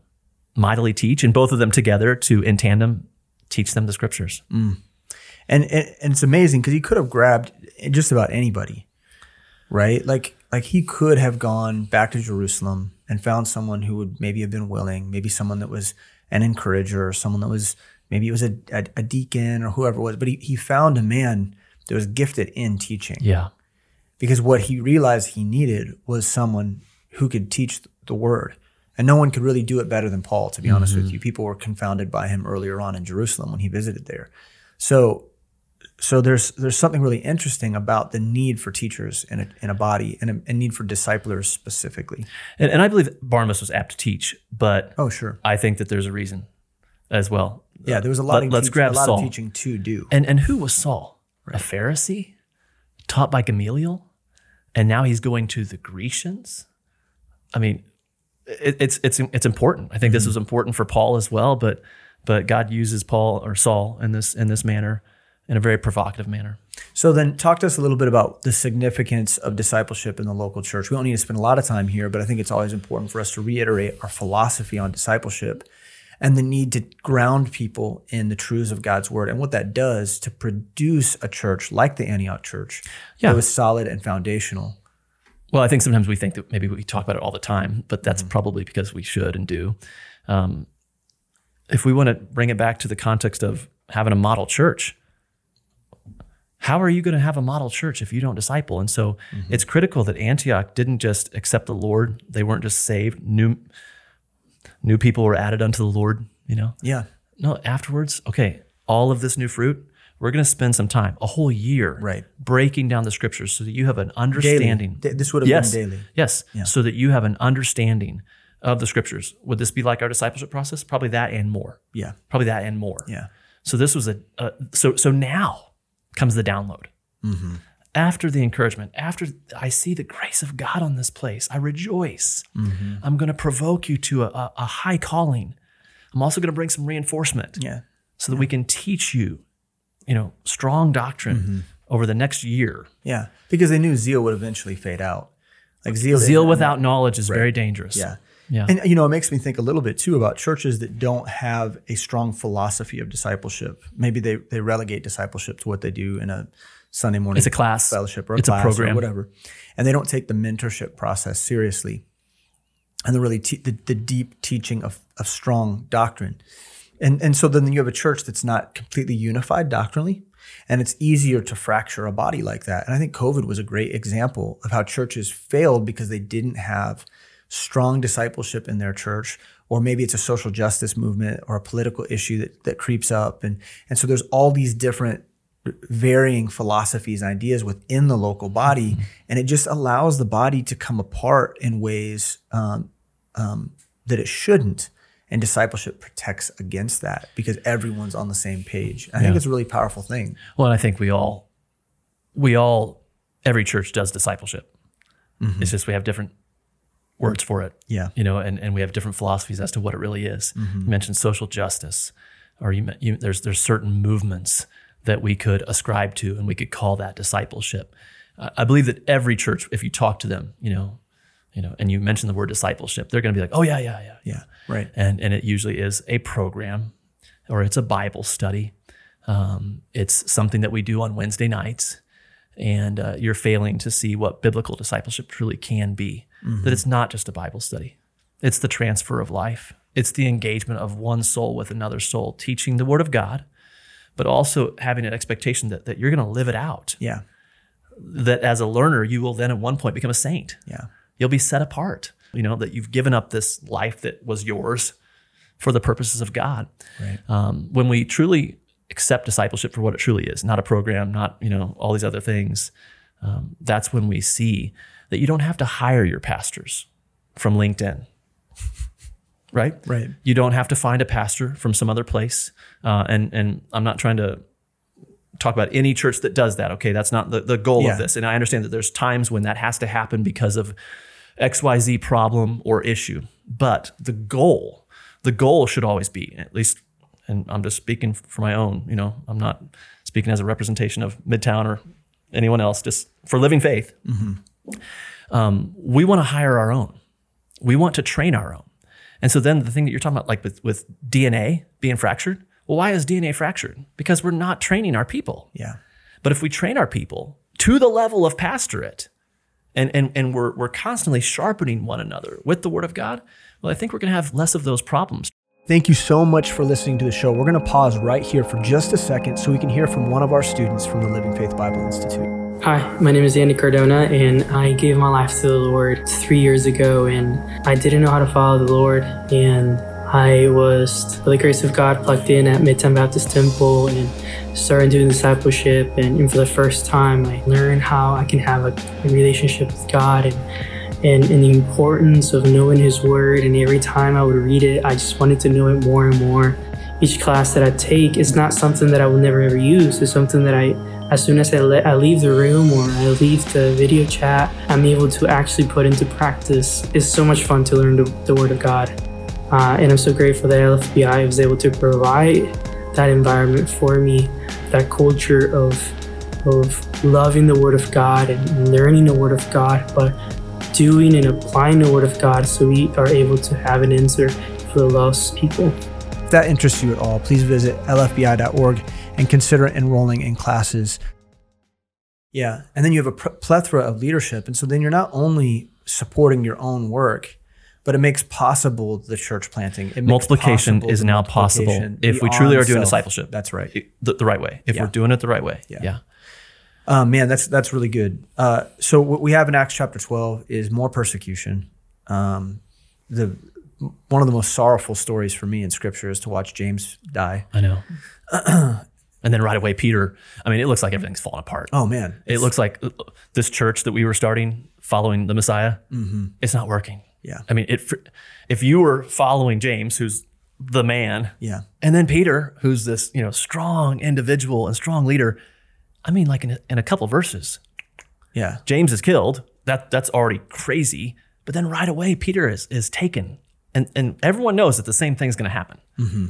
mightily teach, and both of them together to in tandem teach them the scriptures. Mm. And, and and it's amazing because he could have grabbed just about anybody, right? Like like he could have gone back to Jerusalem and found someone who would maybe have been willing, maybe someone that was an encourager, or someone that was maybe it was a, a, a deacon or whoever it was, but he, he found a man that was gifted in teaching. Yeah. Because what he realized he needed was someone who could teach the word. And no one could really do it better than Paul, to be mm-hmm. honest with mm-hmm. you. People were confounded by him earlier on in Jerusalem when he visited there. So so there's there's something really interesting about the need for teachers in a, in a body and a, a need for disciplers specifically. And, and, I believe Barnabas was apt to teach, but oh sure, I think that there's a reason as well. Yeah, there was a lot. Let, of let's teach, grab a lot Saul. of teaching to do. And and who was Saul? Right. A Pharisee, taught by Gamaliel, and now he's going to the Grecians. I mean, it, it's it's it's important. I think mm-hmm. this was important for Paul as well, but but God uses Paul or Saul in this in this manner in a very provocative manner. So then talk to us a little bit about the significance of discipleship in the local church. We don't need to spend a lot of time here, but I think it's always important for us to reiterate our philosophy on discipleship and the need to ground people in the truths of God's word and what that does to produce a church like the Antioch church yeah. that was solid and foundational. Well, I think sometimes we think that maybe we talk about it all the time, but that's mm-hmm. probably because we should and do. Um, if we want to bring it back to the context of having a model church, how are you going to have a model church if you don't disciple? And so mm-hmm. it's critical that Antioch didn't just accept the Lord; they weren't just saved. New new people were added unto the Lord. You know. Yeah. No. Afterwards, okay, all of this new fruit. We're going to spend some time, a whole year, right, breaking down the scriptures so that you have an understanding. Daily. This would have yes, been daily. Yes. Yeah. So that you have an understanding of the scriptures. Would this be like our discipleship process? Probably that and more. Yeah. Probably that and more. Yeah. So this was a, a so so now comes the download. Mm-hmm. After the encouragement, after I see the grace of God on this place, I rejoice. Mm-hmm. I'm going to provoke you to a, a, high calling. I'm also going to bring some reinforcement, yeah, so that yeah. we can teach you, you know, strong doctrine mm-hmm. over the next year. Yeah, because they knew zeal would eventually fade out. Like zeal, zeal without knowledge is right. very dangerous. Yeah, yeah. And you know, it makes me think a little bit too about churches that don't have a strong philosophy of discipleship. Maybe they they relegate discipleship to what they do in a Sunday morning it's a class fellowship or a it's class a program or whatever. And they don't take the mentorship process seriously. And the really te- the, the deep teaching of, of strong doctrine. And and so then you have a church that's not completely unified doctrinally. And it's easier to fracture a body like that. And I think COVID was a great example of how churches failed because they didn't have strong discipleship in their church, or maybe it's a social justice movement or a political issue that, that creeps up. And, and so there's all these different varying philosophies and ideas within the local body. Mm-hmm. And it just allows the body to come apart in ways um, um, that it shouldn't. And discipleship protects against that because everyone's on the same page. I yeah. think it's a really powerful thing. Well, and I think we all, we all, every church does discipleship. Mm-hmm. It's just we have different words for it. Yeah. You know, and, and we have different philosophies as to what it really is. Mm-hmm. You mentioned social justice. or you, you, there's there's certain movements that we could ascribe to, and we could call that discipleship. Uh, I believe that every church, if you talk to them, you know, you know, and you mention the word discipleship, they're going to be like, "Oh yeah, yeah, yeah, yeah, right." And and it usually is a program, or it's a Bible study. Um, it's something that we do on Wednesday nights, and uh, you're failing to see what biblical discipleship truly can be. Mm-hmm. That it's not just a Bible study; it's the transfer of life. It's the engagement of one soul with another soul, teaching the Word of God, but also having an expectation that that you're going to live it out. Yeah. That as a learner, you will then at one point become a saint. Yeah You'll be set apart. You know that you've given up this life that was yours for the purposes of God. Right. Um, when we truly accept discipleship for what it truly is, not a program, not you know all these other things, um, that's when we see that you don't have to hire your pastors from LinkedIn. <laughs> Right, right. You don't have to find a pastor from some other place, uh, and and I'm not trying to talk about any church that does that. Okay, that's not the, the goal yeah. of this. And I understand that there's times when that has to happen because of XYZ problem or issue. But the goal, the goal should always be, at least, and I'm just speaking for my own, you know, I'm not speaking as a representation of Midtown or anyone else, just for living faith. Mm-hmm. Um, we want to hire our own. We want to train our own. And so then the thing that you're talking about, like with, with DNA being fractured, well, why is DNA fractured? Because we're not training our people. Yeah. But if we train our people to the level of pastorate, and, and, and we're, we're constantly sharpening one another with the Word of God, well, I think we're going to have less of those problems. Thank you so much for listening to the show. We're going to pause right here for just a second so we can hear from one of our students from the Living Faith Bible Institute. Hi, my name is Andy Cardona, and I gave my life to the Lord three years ago, and I didn't know how to follow the Lord, and I was, by the grace of God, plugged in at Midtown Baptist Temple and started doing discipleship. And, for the first time, I learned how I can have a, a relationship with God and, and, and the importance of knowing His Word. And every time I would read it, I just wanted to know it more and more. Each class that I take is not something that I will never ever use. It's something that I as soon as I, I leave the room or I leave the video chat, I'm able to actually put into practice. It's so much fun to learn the, the Word of God. Uh, and I'm so grateful that LFBI was able to provide that environment for me, that culture of, of loving the Word of God and learning the Word of God, but doing and applying the Word of God so we are able to have an answer for the lost people. If that interests you at all, please visit lfbi.org and consider enrolling in classes. Yeah, and then you have a plethora of leadership. And so then you're not only supporting your own work, but it makes possible the church planting. multiplication is now possible if we truly are doing self. discipleship. That's right. The, the right way. If yeah. we're doing it the right way. Yeah. yeah. Uh, man, that's that's really good. Uh, so what we have in Acts chapter twelve is more persecution. Um, the one of the most sorrowful stories for me in Scripture is to watch James die. I know. <clears throat> and then right away, Peter. I mean, it looks like everything's falling apart. Oh man, it looks like uh, this church that we were starting following the Messiah. Mm-hmm. It's not working. Yeah. I mean, it, if you were following James, who's the man, yeah, and then Peter, who's this you know strong individual and strong leader, I mean, like in a, in a couple verses, yeah, James is killed. That that's already crazy. But then right away, Peter is is taken, and and everyone knows that the same thing's going to happen. Mm-hmm.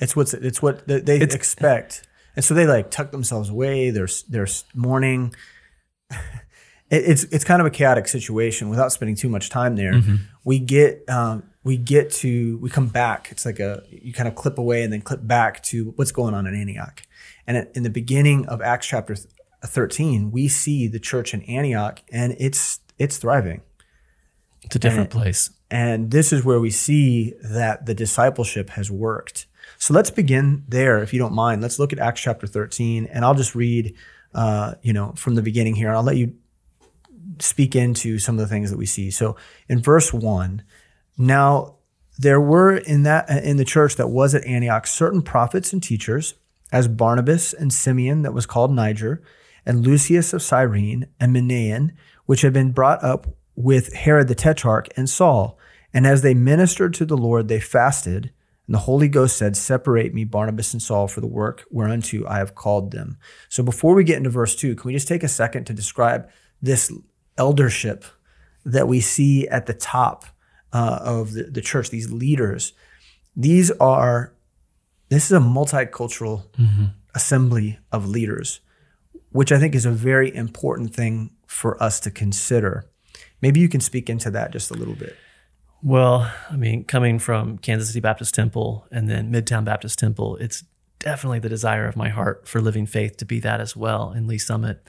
It's what's it's what they it's, expect, and so they like tuck themselves away. They're they're mourning. <laughs> it's it's kind of a chaotic situation without spending too much time there. Mm-hmm. We get um, we get to we come back. It's like a you kind of clip away and then clip back to what's going on in Antioch. And in the beginning of Acts chapter 13, we see the church in Antioch and it's it's thriving. It's a different and, place. And this is where we see that the discipleship has worked. So let's begin there, if you don't mind. Let's look at Acts chapter 13, and I'll just read, uh, you know, from the beginning here. And I'll let you speak into some of the things that we see. So in verse one, now there were in that in the church that was at Antioch certain prophets and teachers, as Barnabas and Simeon that was called Niger, and Lucius of Cyrene and Manaen, which had been brought up with Herod the Tetrarch and Saul. And as they ministered to the Lord, they fasted. And the Holy Ghost said, Separate me, Barnabas and Saul, for the work whereunto I have called them. So before we get into verse two, can we just take a second to describe this eldership that we see at the top uh, of the, the church, these leaders, these are this is a multicultural mm-hmm. assembly of leaders, which I think is a very important thing for us to consider. Maybe you can speak into that just a little bit. Well, I mean, coming from Kansas City Baptist Temple and then Midtown Baptist Temple, it's definitely the desire of my heart for Living Faith to be that as well in Lee's Summit.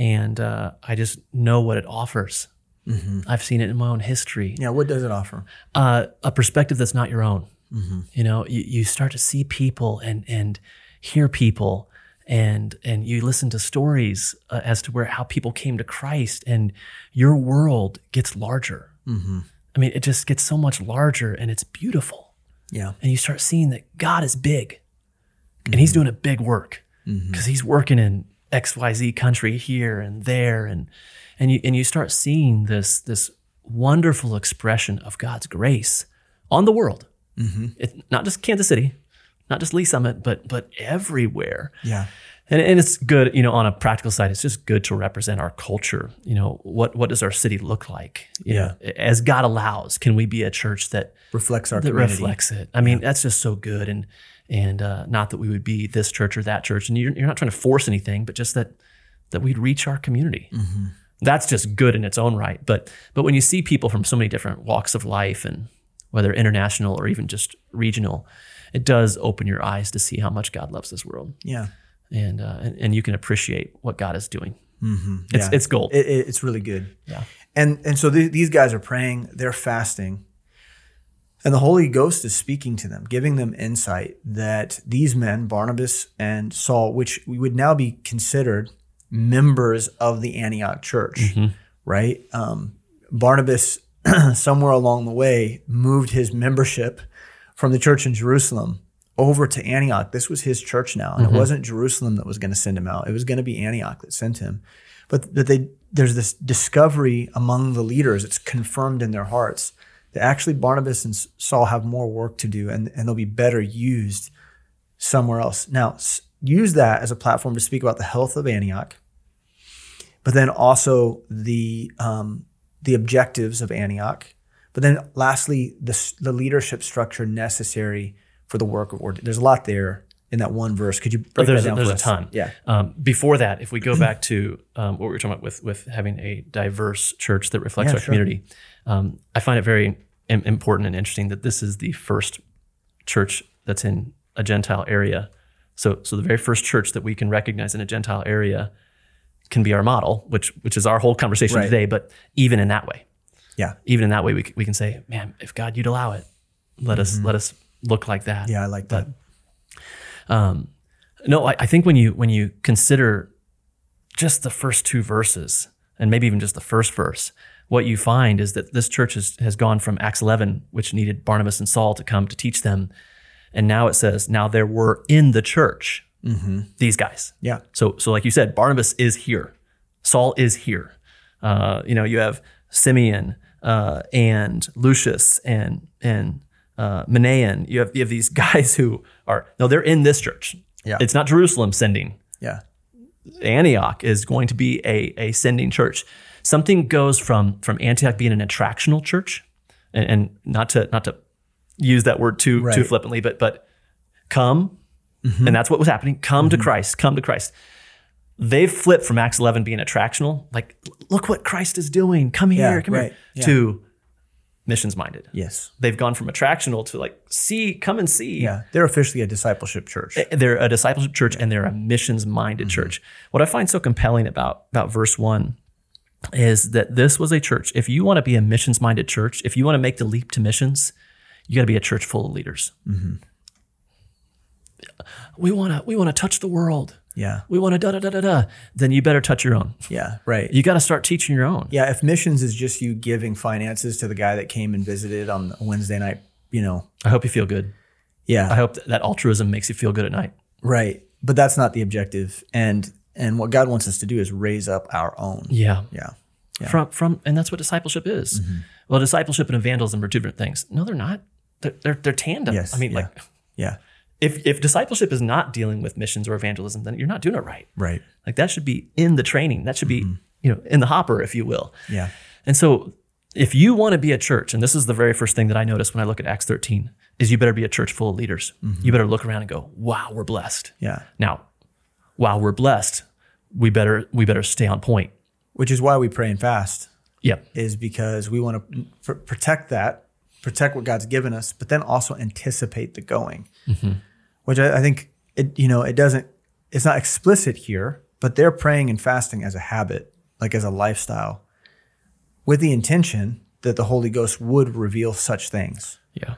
And uh, I just know what it offers. Mm-hmm. I've seen it in my own history. Yeah, what does it offer? Uh, a perspective that's not your own. Mm-hmm. You know, you, you start to see people and and hear people and and you listen to stories uh, as to where how people came to Christ and your world gets larger. Mm-hmm. I mean, it just gets so much larger and it's beautiful. Yeah. And you start seeing that God is big and he's doing a big work because mm-hmm. he's working in XYZ country here and there. And, and you, and you start seeing this, this wonderful expression of God's grace on the world. Mm-hmm. It, not just Kansas City, not just Lee's Summit, but, but everywhere. Yeah and, and it's good, you know, on a practical side, it's just good to represent our culture. You know, what what does our city look like? You yeah. Know, as God allows, can we be a church that reflects our that community? reflects it? I mean, yeah. that's just so good. And and uh, not that we would be this church or that church, and you're, you're not trying to force anything, but just that that we'd reach our community. Mm-hmm. That's just good in its own right. But but when you see people from so many different walks of life, and whether international or even just regional, it does open your eyes to see how much God loves this world. Yeah and uh, and, and, you can appreciate what God is doing. Mm-hmm. It's yeah. it's gold. It, it, it's really good. Yeah. And and so th- these guys are praying, they're fasting, and the Holy Ghost is speaking to them, giving them insight that these men, Barnabas and Saul, which we would now be considered members of the Antioch church, mm-hmm. right? Um, Barnabas, <clears throat> somewhere along the way, moved his membership from the church in Jerusalem over to Antioch. This was his church now, and mm-hmm. it wasn't Jerusalem that was going to send him out. It was going to be Antioch that sent him. But but they there's this discovery among the leaders. It's confirmed in their hearts that actually Barnabas and Saul have more work to do, and and they'll be better used somewhere else. Now use that as a platform to speak about the health of Antioch, but then also the um, the objectives of Antioch. But then lastly, the, the leadership structure necessary for the work of ordination. There's a lot there in that one verse. Could you break there's that down a, There's a ton. Yeah. Um, before that, if we go back to um, what we were talking about with with having a diverse church that reflects yeah, our sure. community, um, I find it very important and interesting that this is the first church that's in a Gentile area. So, so the very first church that we can recognize in a Gentile area can be our model, which which is our whole conversation right. today. But even in that way, yeah, even in that way, we we can say, man, if God you'd allow it, let mm-hmm. us let us look like that. Yeah, I like that. But, um, no, I, I think when you when you consider just the first two verses, and maybe even just the first verse, what you find is that this church has, has gone from Acts 11, which needed Barnabas and Saul to come to teach them, and now it says, now there were in the church mm-hmm. these guys. Yeah. So, so like you said, Barnabas is here, Saul is here. Uh, you know, you have Simeon uh, and Lucius and and uh, Manaen. You have you have these <laughs> guys who are no, they're in this church. Yeah, it's not Jerusalem sending. Yeah, Antioch is going to be a a sending church. Something goes from from Antioch being an attractional church, and, and not to not to use that word too right. too flippantly, but but come, mm-hmm. and that's what was happening. Come mm-hmm. to Christ. Come to Christ. They've flipped from Acts 11 being attractional, like look what Christ is doing. Come here, yeah, come right. here, yeah. to missions minded. Yes. They've gone from attractional to like, see, come and see. Yeah. They're officially a discipleship church. Eh, they're a discipleship church and they're a missions minded mm-hmm. church. What I find so compelling about, about verse one is that this was a church. If you want to be a missions minded church, if you want to make the leap to missions, you got to be a church full of leaders. Mm-hmm. We want to we want to touch the world. Yeah. We want to da da da da da. Then you better touch your own. Yeah, right. You got to start teaching your own. Yeah, if missions is just you giving finances to the guy that came and visited on a Wednesday night, you know. I hope you feel good. Yeah. I hope that altruism makes you feel good at night. Right. But that's not the objective. And and what God wants us to do is raise up our own. Yeah. Yeah. yeah. From from and that's what discipleship is. Mm-hmm. Well, discipleship and evangelism are two different things. No, they're not. They're they're, they're tandem. Yes. I mean, yeah. like Yeah if if discipleship is not dealing with missions or evangelism, then you're not doing it right. Right. Like that should be in the training. That should be mm-hmm. you know in the hopper, if you will. Yeah. And so if you want to be a church, and this is the very first thing that I notice when I look at Acts 13, is you better be a church full of leaders. Mm-hmm. You better look around and go, wow, we're blessed. Yeah. Now, while we're blessed, we better we better stay on point. Which is why we pray and fast. Yep. Is because we want to protect that, protect what God's given us, but then also anticipate the going. Mm-hmm. Which I, I think it you know it doesn't it's not explicit here, but they're praying and fasting as a habit, like as a lifestyle, with the intention that the Holy Ghost would reveal such things. Yeah.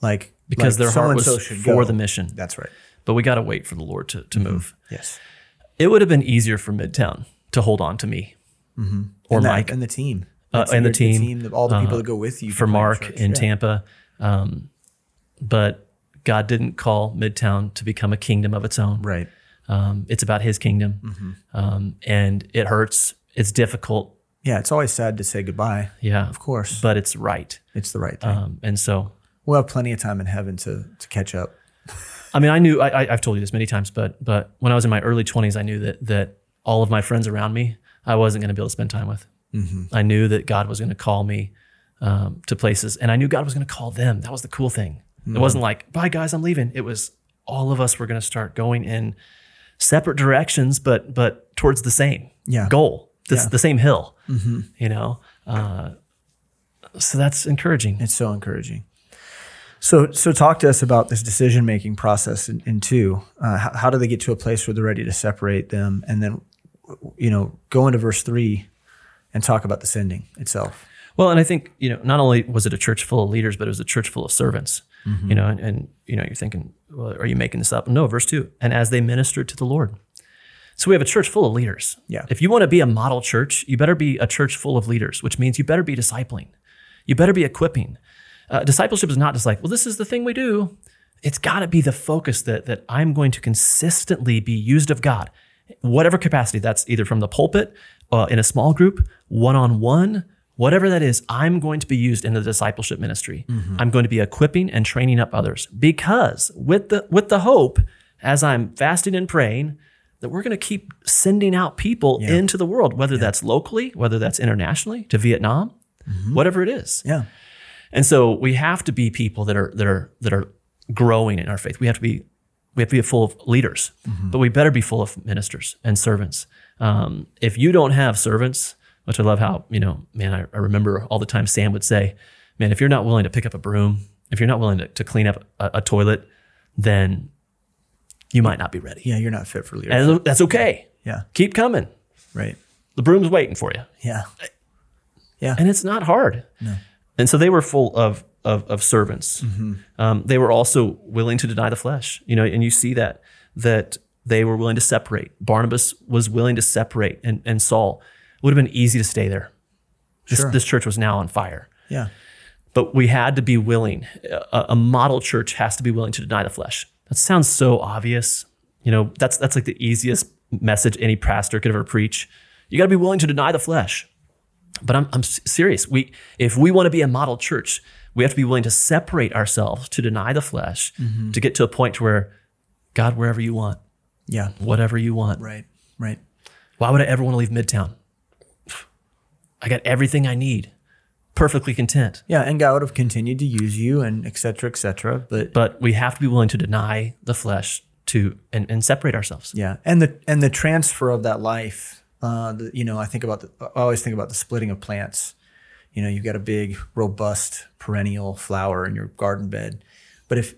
Like because like their heart was for go. the mission. That's right. But we got to wait for the Lord to, to mm-hmm. move. Yes. It would have been easier for Midtown to hold on to me mm-hmm. or and that, Mike and the team. Uh, and the team, the team, all the people uh, that go with you for Mark in yeah. Tampa. Um, but God didn't call Midtown to become a kingdom of its own. Right. Um, it's about His kingdom, mm-hmm. um, and it hurts. It's difficult. Yeah, it's always sad to say goodbye. Yeah, of course, but it's right. It's the right thing. Um, and so we'll have plenty of time in heaven to to catch up. I mean, I knew I, have told you this many times, but but when I was in my early twenties, I knew that that all of my friends around me, I wasn't going to be able to spend time with. Mm-hmm. I knew that God was going to call me um, to places, and I knew God was going to call them. That was the cool thing. Mm-hmm. It wasn't like, "Bye, guys, I'm leaving." It was all of us were going to start going in separate directions, but but towards the same yeah. goal, this, yeah. the same hill. Mm-hmm. You know, uh, so that's encouraging. It's so encouraging. So, so talk to us about this decision making process in, in two. Uh, how, how, do they get to a place where they're ready to separate them, and then, you know, go into verse three and talk about the sending itself. Well, and I think you know, not only was it a church full of leaders, but it was a church full of servants. Mm-hmm. You know, and, and, you know, you're thinking, well, are you making this up? No, verse two. And as they ministered to the Lord. So we have a church full of leaders. Yeah. If you want to be a model church, you better be a church full of leaders, which means you better be discipling. You better be equipping. Uh, discipleship is not just like, well, this is the thing we do. It's got to be the focus that that I'm going to consistently be used of God, whatever capacity. That's either from the pulpit, uh, in a small group, one on one, whatever that is. I'm going to be used in the discipleship ministry. Mm-hmm. I'm going to be equipping and training up others because with the with the hope, as I'm fasting and praying, that we're going to keep sending out people yeah. into the world, whether yeah. that's locally, whether that's internationally, to Vietnam, mm-hmm. whatever it is. Yeah. And so we have to be people that are that are that are growing in our faith. We have to be we have to be full of leaders, mm-hmm. but we better be full of ministers and servants. Um, if you don't have servants, which I love how you know, man, I, I, remember all the time Sam would say, man, if you're not willing to pick up a broom, if you're not willing to, to clean up a, a, toilet, then you might not be ready. Yeah, you're not fit for leadership. And that's okay. Yeah, keep coming. Right. The broom's waiting for you. Yeah. Yeah. And it's not hard. No. And so they were full of of, of servants. Mm-hmm. Um, they were also willing to deny the flesh. You know, and you see that that they were willing to separate. Barnabas was willing to separate, and, and Saul it would have been easy to stay there. This, sure. this church was now on fire. Yeah. But we had to be willing. A, a model church has to be willing to deny the flesh. That sounds so obvious. You know, that's that's like the easiest message any pastor could ever preach. You got to be willing to deny the flesh. But I'm, I'm serious. We, if we want to be a model church, we have to be willing to separate ourselves, to deny the flesh, mm-hmm. to get to a point where, God, wherever you want, yeah, whatever you want, right, right. Why would I ever want to leave Midtown? <sighs> I got everything I need, perfectly content. Yeah, and God would have continued to use you, and et cetera, et cetera. But but we have to be willing to deny the flesh to and, and separate ourselves. Yeah, and the and the transfer of that life uh, the, you know, I think about the, I always think about the splitting of plants. You know, you've got a big, robust, perennial flower in your garden bed, but if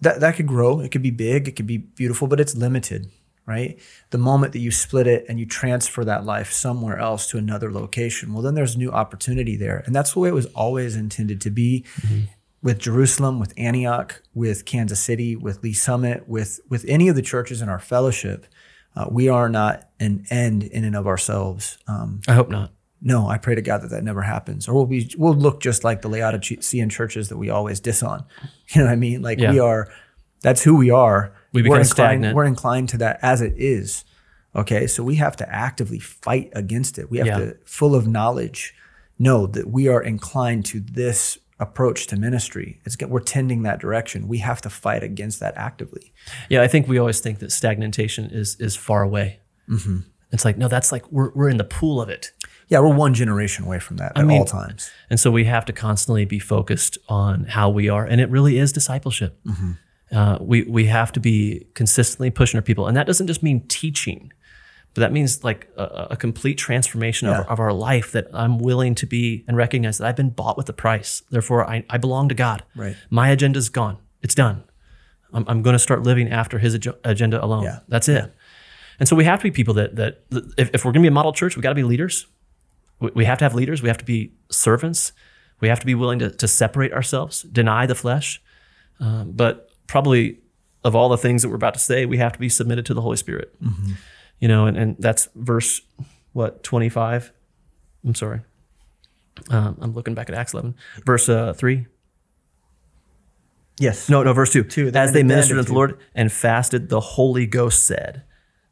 that that could grow, it could be big, it could be beautiful, but it's limited, right? The moment that you split it and you transfer that life somewhere else to another location, well, then there's new opportunity there, and that's the way it was always intended to be. Mm-hmm. With Jerusalem, with Antioch, with Kansas City, with Lee's Summit, with with any of the churches in our fellowship, uh, we are not an end in and of ourselves. Um, I hope not. No, I pray to God that that never happens, or we'll be we'll look just like the Laodicean churches that we always diss on. <laughs> You know what I mean? Like yeah. we are. That's who we are. We become we're inclined, stagnant. We're inclined to that as it is. Okay, so we have to actively fight against it. We have yeah. to, full of knowledge, know that we are inclined to this approach to ministry. It's we're tending that direction. We have to fight against that actively. Yeah, I think we always think that stagnation is is far away. Mm-hmm. It's like no, that's like we're we're in the pool of it. Yeah, we're one generation away from that at mean, all times. And so we have to constantly be focused on how we are. And it really is discipleship. Mm-hmm. Uh, we, we have to be consistently pushing our people. And that doesn't just mean teaching, but that means like a, a complete transformation yeah. of, of, our life that I'm willing to be and recognize that I've been bought with a price. Therefore, I, I belong to God. Right. My agenda's gone. It's done. I'm, I'm going to start living after his agenda alone. Yeah. That's it. Yeah. And so we have to be people that, that if, if we're going to be a model church, we've got to be leaders. We, we have to have leaders. We have to be servants. We have to be willing to, to separate ourselves, deny the flesh. Um, but probably of all the things that we're about to say, we have to be submitted to the Holy Spirit. Mm-hmm. You know, and, and that's verse, what, 25? I'm sorry. Um, I'm looking back at Acts 11, verse uh, 3. Yes. No, no, verse 2. two As they ministered unto the Lord and fasted, the Holy Ghost said,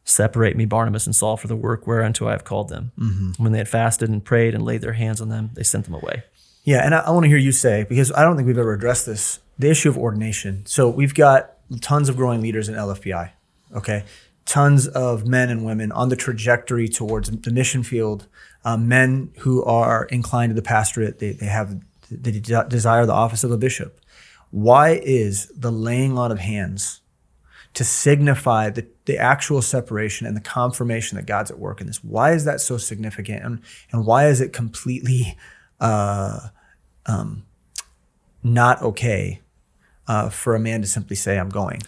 Separate me, Barnabas and Saul, for the work whereunto I have called them. Mm-hmm. When they had fasted and prayed and laid their hands on them, they sent them away. Yeah, and I, I want to hear you say, because I don't think we've ever addressed this, the issue of ordination. So we've got tons of growing leaders in LFBI, okay? Tons of men and women on the trajectory towards the mission field, um, men who are inclined to the pastorate, they, they have they desire the office of a bishop. Why is the laying on of hands to signify the, the actual separation and the confirmation that God's at work in this? Why is that so significant? And, and why is it completely uh, um, not okay uh, for a man to simply say, I'm going?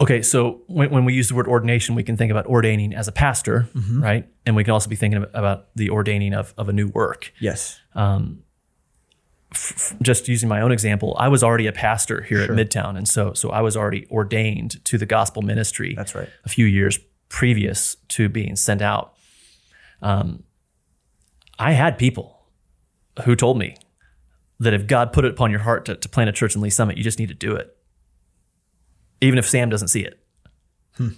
Okay, so when, when, we use the word ordination, we can think about ordaining as a pastor, mm-hmm. right? And we can also be thinking about the ordaining of, of a new work. Yes. Um, f- just using my own example, I was already a pastor here sure. at Midtown, and so so I was already ordained to the gospel ministry. That's right. A few years previous to being sent out, um, I had people who told me that if God put it upon your heart to, to plant a church in Lee's Summit, you just need to do it, even if Sam doesn't see it. Hmm.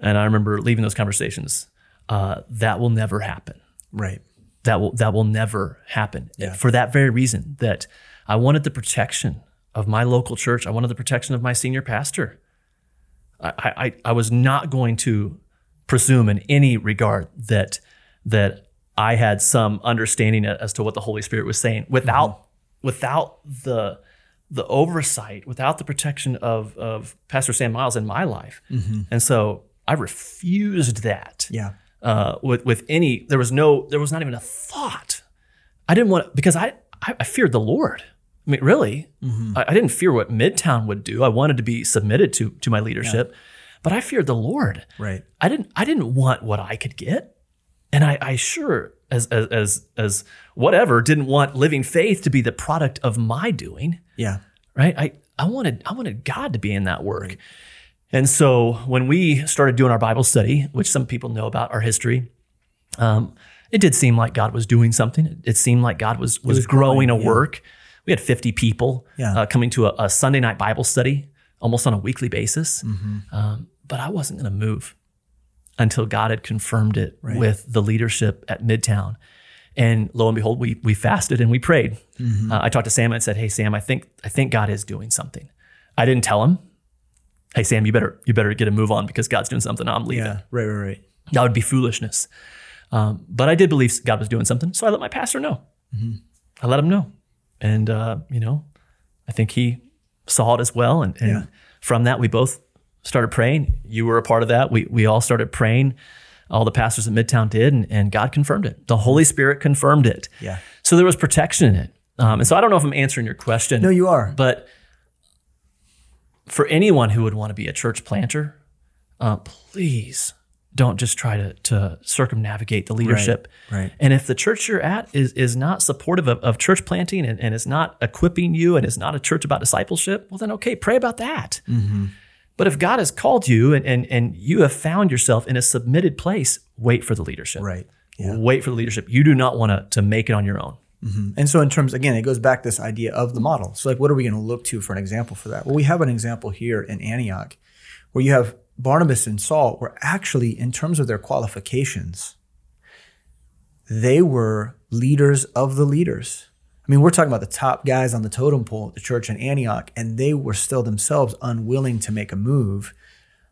And I remember leaving those conversations. Uh, that will never happen. Right that will that will never happen yeah. for that very reason that I wanted the protection of my local church. I wanted the protection of my senior pastor. I, I, I was not going to presume in any regard that that I had some understanding as to what the Holy Spirit was saying without mm-hmm. without the the oversight, without the protection of of Pastor Sam Miles in my life. Mm-hmm. And so I refused that. Yeah uh, with with any. There was no. There was not even a thought. I didn't want because I I, I feared the Lord. I mean, really, mm-hmm. I, I, didn't fear what Midtown would do. I wanted to be submitted to to my leadership, yeah. but I feared the Lord. Right. I didn't. I didn't want what I could get, and I, I sure as as as as whatever didn't want living faith to be the product of my doing. Yeah. Right. I I wanted I wanted God to be in that work. Right. And so when we started doing our Bible study, which some people know about our history, um, it did seem like God was doing something. It seemed like God was was, was growing, growing, a yeah. work. We had 50 people yeah. uh, coming to a, a, Sunday night Bible study almost on a weekly basis. Mm-hmm. Um, but I wasn't going to move until God had confirmed it right. with the leadership at Midtown. And lo and behold, we we fasted and we prayed. Mm-hmm. Uh, I talked to Sam and said, "Hey Sam, I think I think God is doing something." I didn't tell him hey Sam, you better you better get a move on because God's doing something. I'm leaving. Yeah, right, right, right. That would be foolishness. Um, but I did believe God was doing something, so I let my pastor know. Mm-hmm. I let him know, and uh, you know, I think he saw it as well, and, and yeah. from that we both started praying. You were a part of that. We we all started praying. All the pastors at Midtown did, and, and God confirmed it. The Holy Spirit confirmed it. Yeah. So there was protection in it. Um, and so I don't know if I'm answering your question. No, you are. But for anyone who would want to be a church planter, uh, please don't just try to, to circumnavigate the leadership. Right, right. And if the church you're at is, is not supportive of, of church planting and, and is not equipping you and is not a church about discipleship, well, then okay, pray about that. Mm-hmm. But if God has called you and, and, and you have found yourself in a submitted place, wait for the leadership. Right. Yeah. Wait for the leadership. You do not want to, to make it on your own. Mm-hmm. And so, in terms, again, it goes back this idea of the model. So, like, what are we going to look to for an example for that? Well, we have an example here in Antioch where you have Barnabas and Saul were actually, in terms of their qualifications, they were leaders of the leaders. I mean, we're talking about the top guys on the totem pole at the church in Antioch, and they were still themselves unwilling to make a move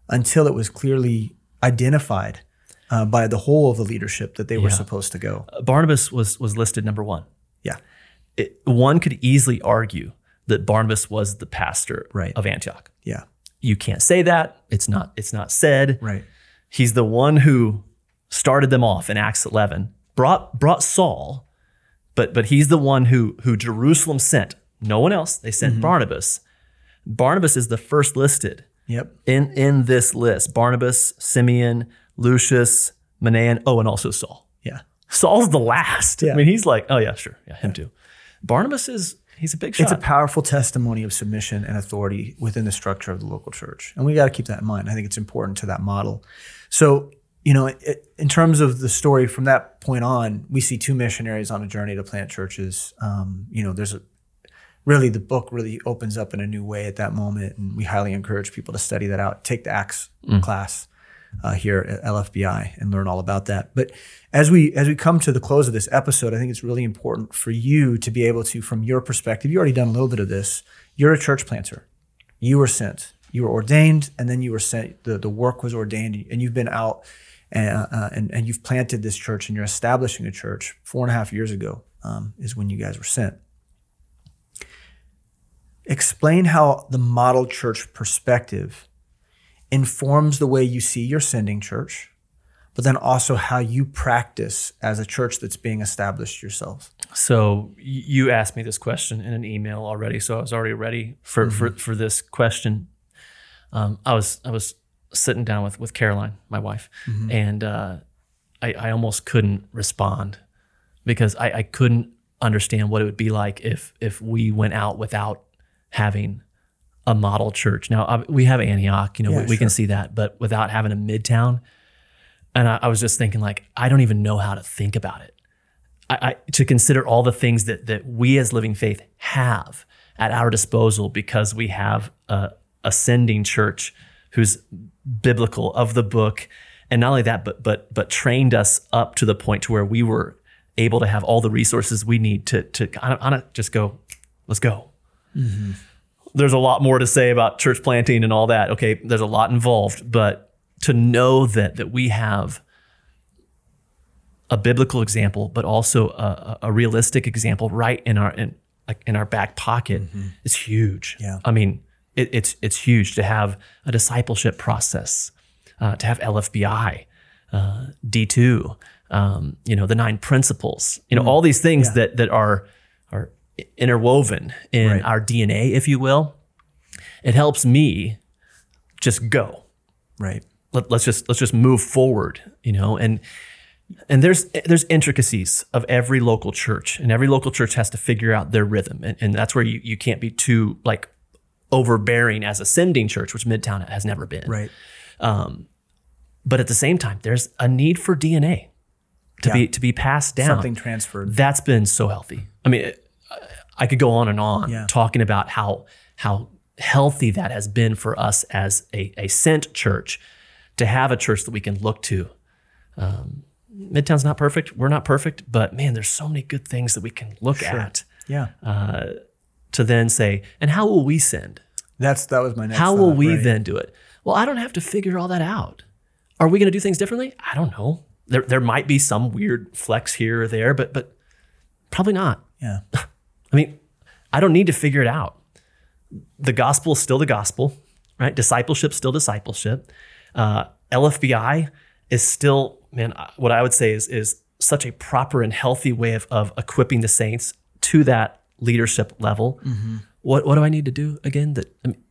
until it was clearly identified uh, by the whole of the leadership that they were supposed to go. Uh, Barnabas was was listed number one. Yeah. It, one could easily argue that Barnabas was the pastor right. of Antioch. Yeah. You can't say that. It's not. It's not said. Right. He's the one who started them off in Acts 11. Brought brought Saul, but but he's the one who who Jerusalem sent. No one else. They sent mm-hmm. Barnabas. Barnabas is the first listed. Yep. In in this list, Barnabas, Simeon, Lucius, Manaen, oh, and also Saul. Yeah. Saul's the last. Yeah. I mean, he's like, oh yeah, sure, yeah, him yeah. too. Barnabas is he's a big shot. It's a powerful testimony of submission and authority within the structure of the local church, and we got to keep that in mind. I think it's important to that model. So, you know, in terms of the story from that point on, we see two missionaries on a journey to plant churches. Um, you know, there's a really the book really opens up in a new way at that moment, and we highly encourage people to study that out. Take the Acts mm. class uh, here at LFBI and learn all about that. But as we as we come to the close of this episode, I think it's really important for you to be able to, from your perspective, you already done a little bit of this. You're a church planter. You were sent. You were ordained, and then you were sent. The, the work was ordained, and you've been out and, uh, and, and you've planted this church, and you're establishing a church. Four and a half years ago um, is when you guys were sent. Explain how the model church perspective informs the way you see your sending church, but then also how you practice as a church that's being established yourselves. So you asked me this question in an email already, so I was already ready for mm-hmm. for, for this question. Um, I was I was sitting down with with Caroline, my wife, mm-hmm. and uh, I, I almost couldn't respond because I, I couldn't understand what it would be like if if we went out without having a model church. Now we have Antioch, you know, yeah, we, we can see that, but without having a midtown, and I, I, was just thinking like, I don't even know how to think about it. I, I, to consider all the things that that we as Living Faith have at our disposal because we have a ascending church who's biblical of the book, and not only that, but but but trained us up to the point to where we were able to have all the resources we need to to I don't, just go, let's go. Mm-hmm there's a lot more to say about church planting and all that. Okay, there's a lot involved, but to know that that we have a biblical example, but also a, a realistic example right in our in like in our back pocket mm-hmm. is huge. Yeah, I mean it, it's it's huge to have a discipleship process, uh, to have LFBI, uh, D two, um, you know the nine principles, you know mm all these things yeah. that that are are interwoven in right. our DNA, if you will. It helps me just go. Right. Let, us just let's just move forward, you know, and and there's there's intricacies of every local church, and every local church has to figure out their rhythm, and, and that's where you, you can't be too like overbearing as a sending church, which Midtown has never been. Right. Um, but at the same time, there's a need for DNA to yeah. be to be passed down, something transferred. That's been so healthy. I mean, I could go on and on yeah. talking about how how healthy that has been for us as a, a sent church to have a church that we can look to. Um, Midtown's not perfect. We're not perfect, but man, there's so many good things that we can look sure. at. Yeah. Uh, to then say, and how will we send? That's that was my next. How will we right. then do it? Well, I don't have to figure all that out. Are we going to do things differently? I don't know. There there might be some weird flex here or there, but but probably not. Yeah. <laughs> I mean, I don't need to figure it out. The gospel is still the gospel, right? Discipleship still discipleship. Uh, LFBI is still, man, what I would say is is such a proper and healthy way of, of equipping the saints to that leadership level. Mm-hmm. What what do I need to do again? That I mean,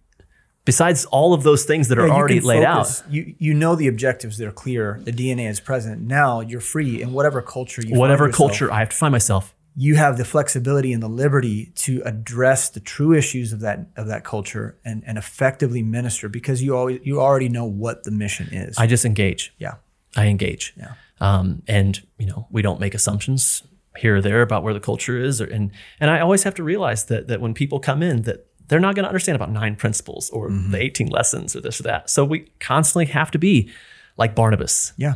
besides all of those things that yeah, are already laid out. You you know the objectives; that are clear. The DNA is present. Now you're free in whatever culture you whatever culture I have to find myself you have the flexibility and the liberty to address the true issues of that of that culture and, and effectively minister because you always you already know what the mission is. I just engage. Yeah. I engage. Yeah. Um, and you know, we don't make assumptions here or there about where the culture is or, and and I always have to realize that that when people come in that they're not going to understand about nine principles or mm-hmm. the 18 lessons or this or that. So we constantly have to be like Barnabas. Yeah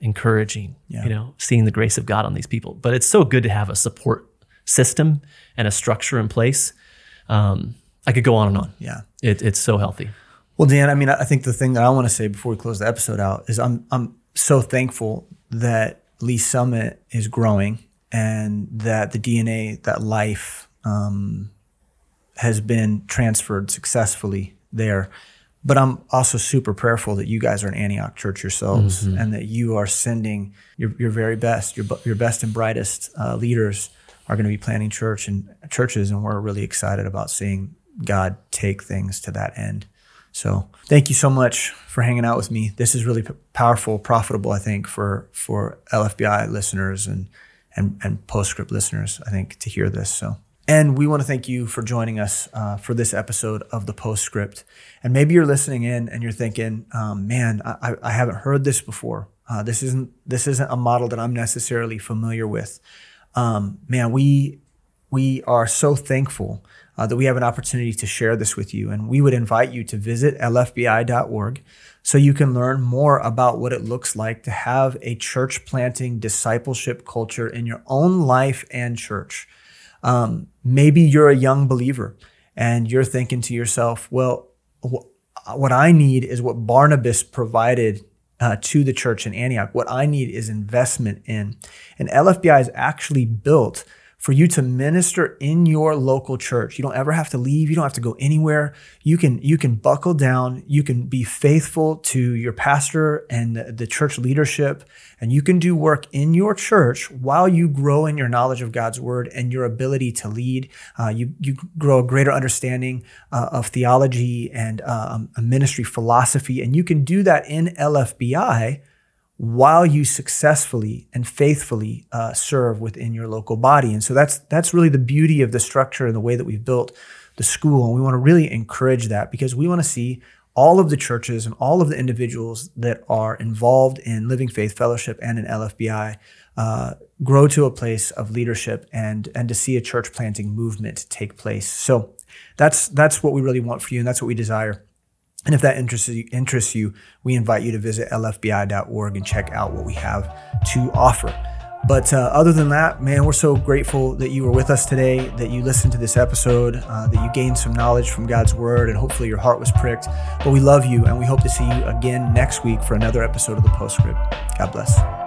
encouraging, yeah. you know, seeing the grace of God on these people. But it's so good to have a support system and a structure in place. Um, I could go on and on. Yeah. It, it's so healthy. Well, Dan, I mean, I think the thing that I want to say before we close the episode out is I'm I'm so thankful that Lee's Summit is growing and that the DNA, that life, um, has been transferred successfully there. But I'm also super prayerful that you guys are an Antioch church yourselves mm-hmm. and that you are sending your, your very best, your, your best and brightest uh, leaders are going to be planting church and churches. And we're really excited about seeing God take things to that end. So thank you so much for hanging out with me. This is really p- powerful, profitable, I think, for for LFBI listeners and and and Postscript listeners. I think to hear this. So. And we want to thank you for joining us uh, for this episode of the Postscript. And maybe you're listening in and you're thinking, um, "Man, I, I, haven't heard this before. Uh, this isn't this isn't a model that I'm necessarily familiar with." Um, man, we we are so thankful uh, that we have an opportunity to share this with you. And we would invite you to visit lfbi.org so you can learn more about what it looks like to have a church planting discipleship culture in your own life and church. Um, maybe you're a young believer and you're thinking to yourself, well, wh- what I need is what Barnabas provided uh, to the church in Antioch. What I need is investment in. And LFBI is actually built for you to minister in your local church. You don't ever have to leave. You don't have to go anywhere. You can, you can buckle down. You can be faithful to your pastor and the church leadership. And you can do work in your church while you grow in your knowledge of God's word and your ability to lead. Uh, you, you grow a greater understanding uh, of theology and uh, a ministry philosophy. And you can do that in LFBI while you successfully and faithfully uh, serve within your local body. And so that's that's really the beauty of the structure and the way that we've built the school. And we want to really encourage that because we want to see all of the churches and all of the individuals that are involved in Living Faith Fellowship and in LFBI uh, grow to a place of leadership and and to see a church planting movement take place. So that's that's what we really want for you, and that's what we desire. And if that interests you, we invite you to visit lfbi.org and check out what we have to offer. But uh, other than that, man, we're so grateful that you were with us today, that you listened to this episode, uh, that you gained some knowledge from God's word, and hopefully your heart was pricked. But we love you, and we hope to see you again next week for another episode of the Postscript. God bless.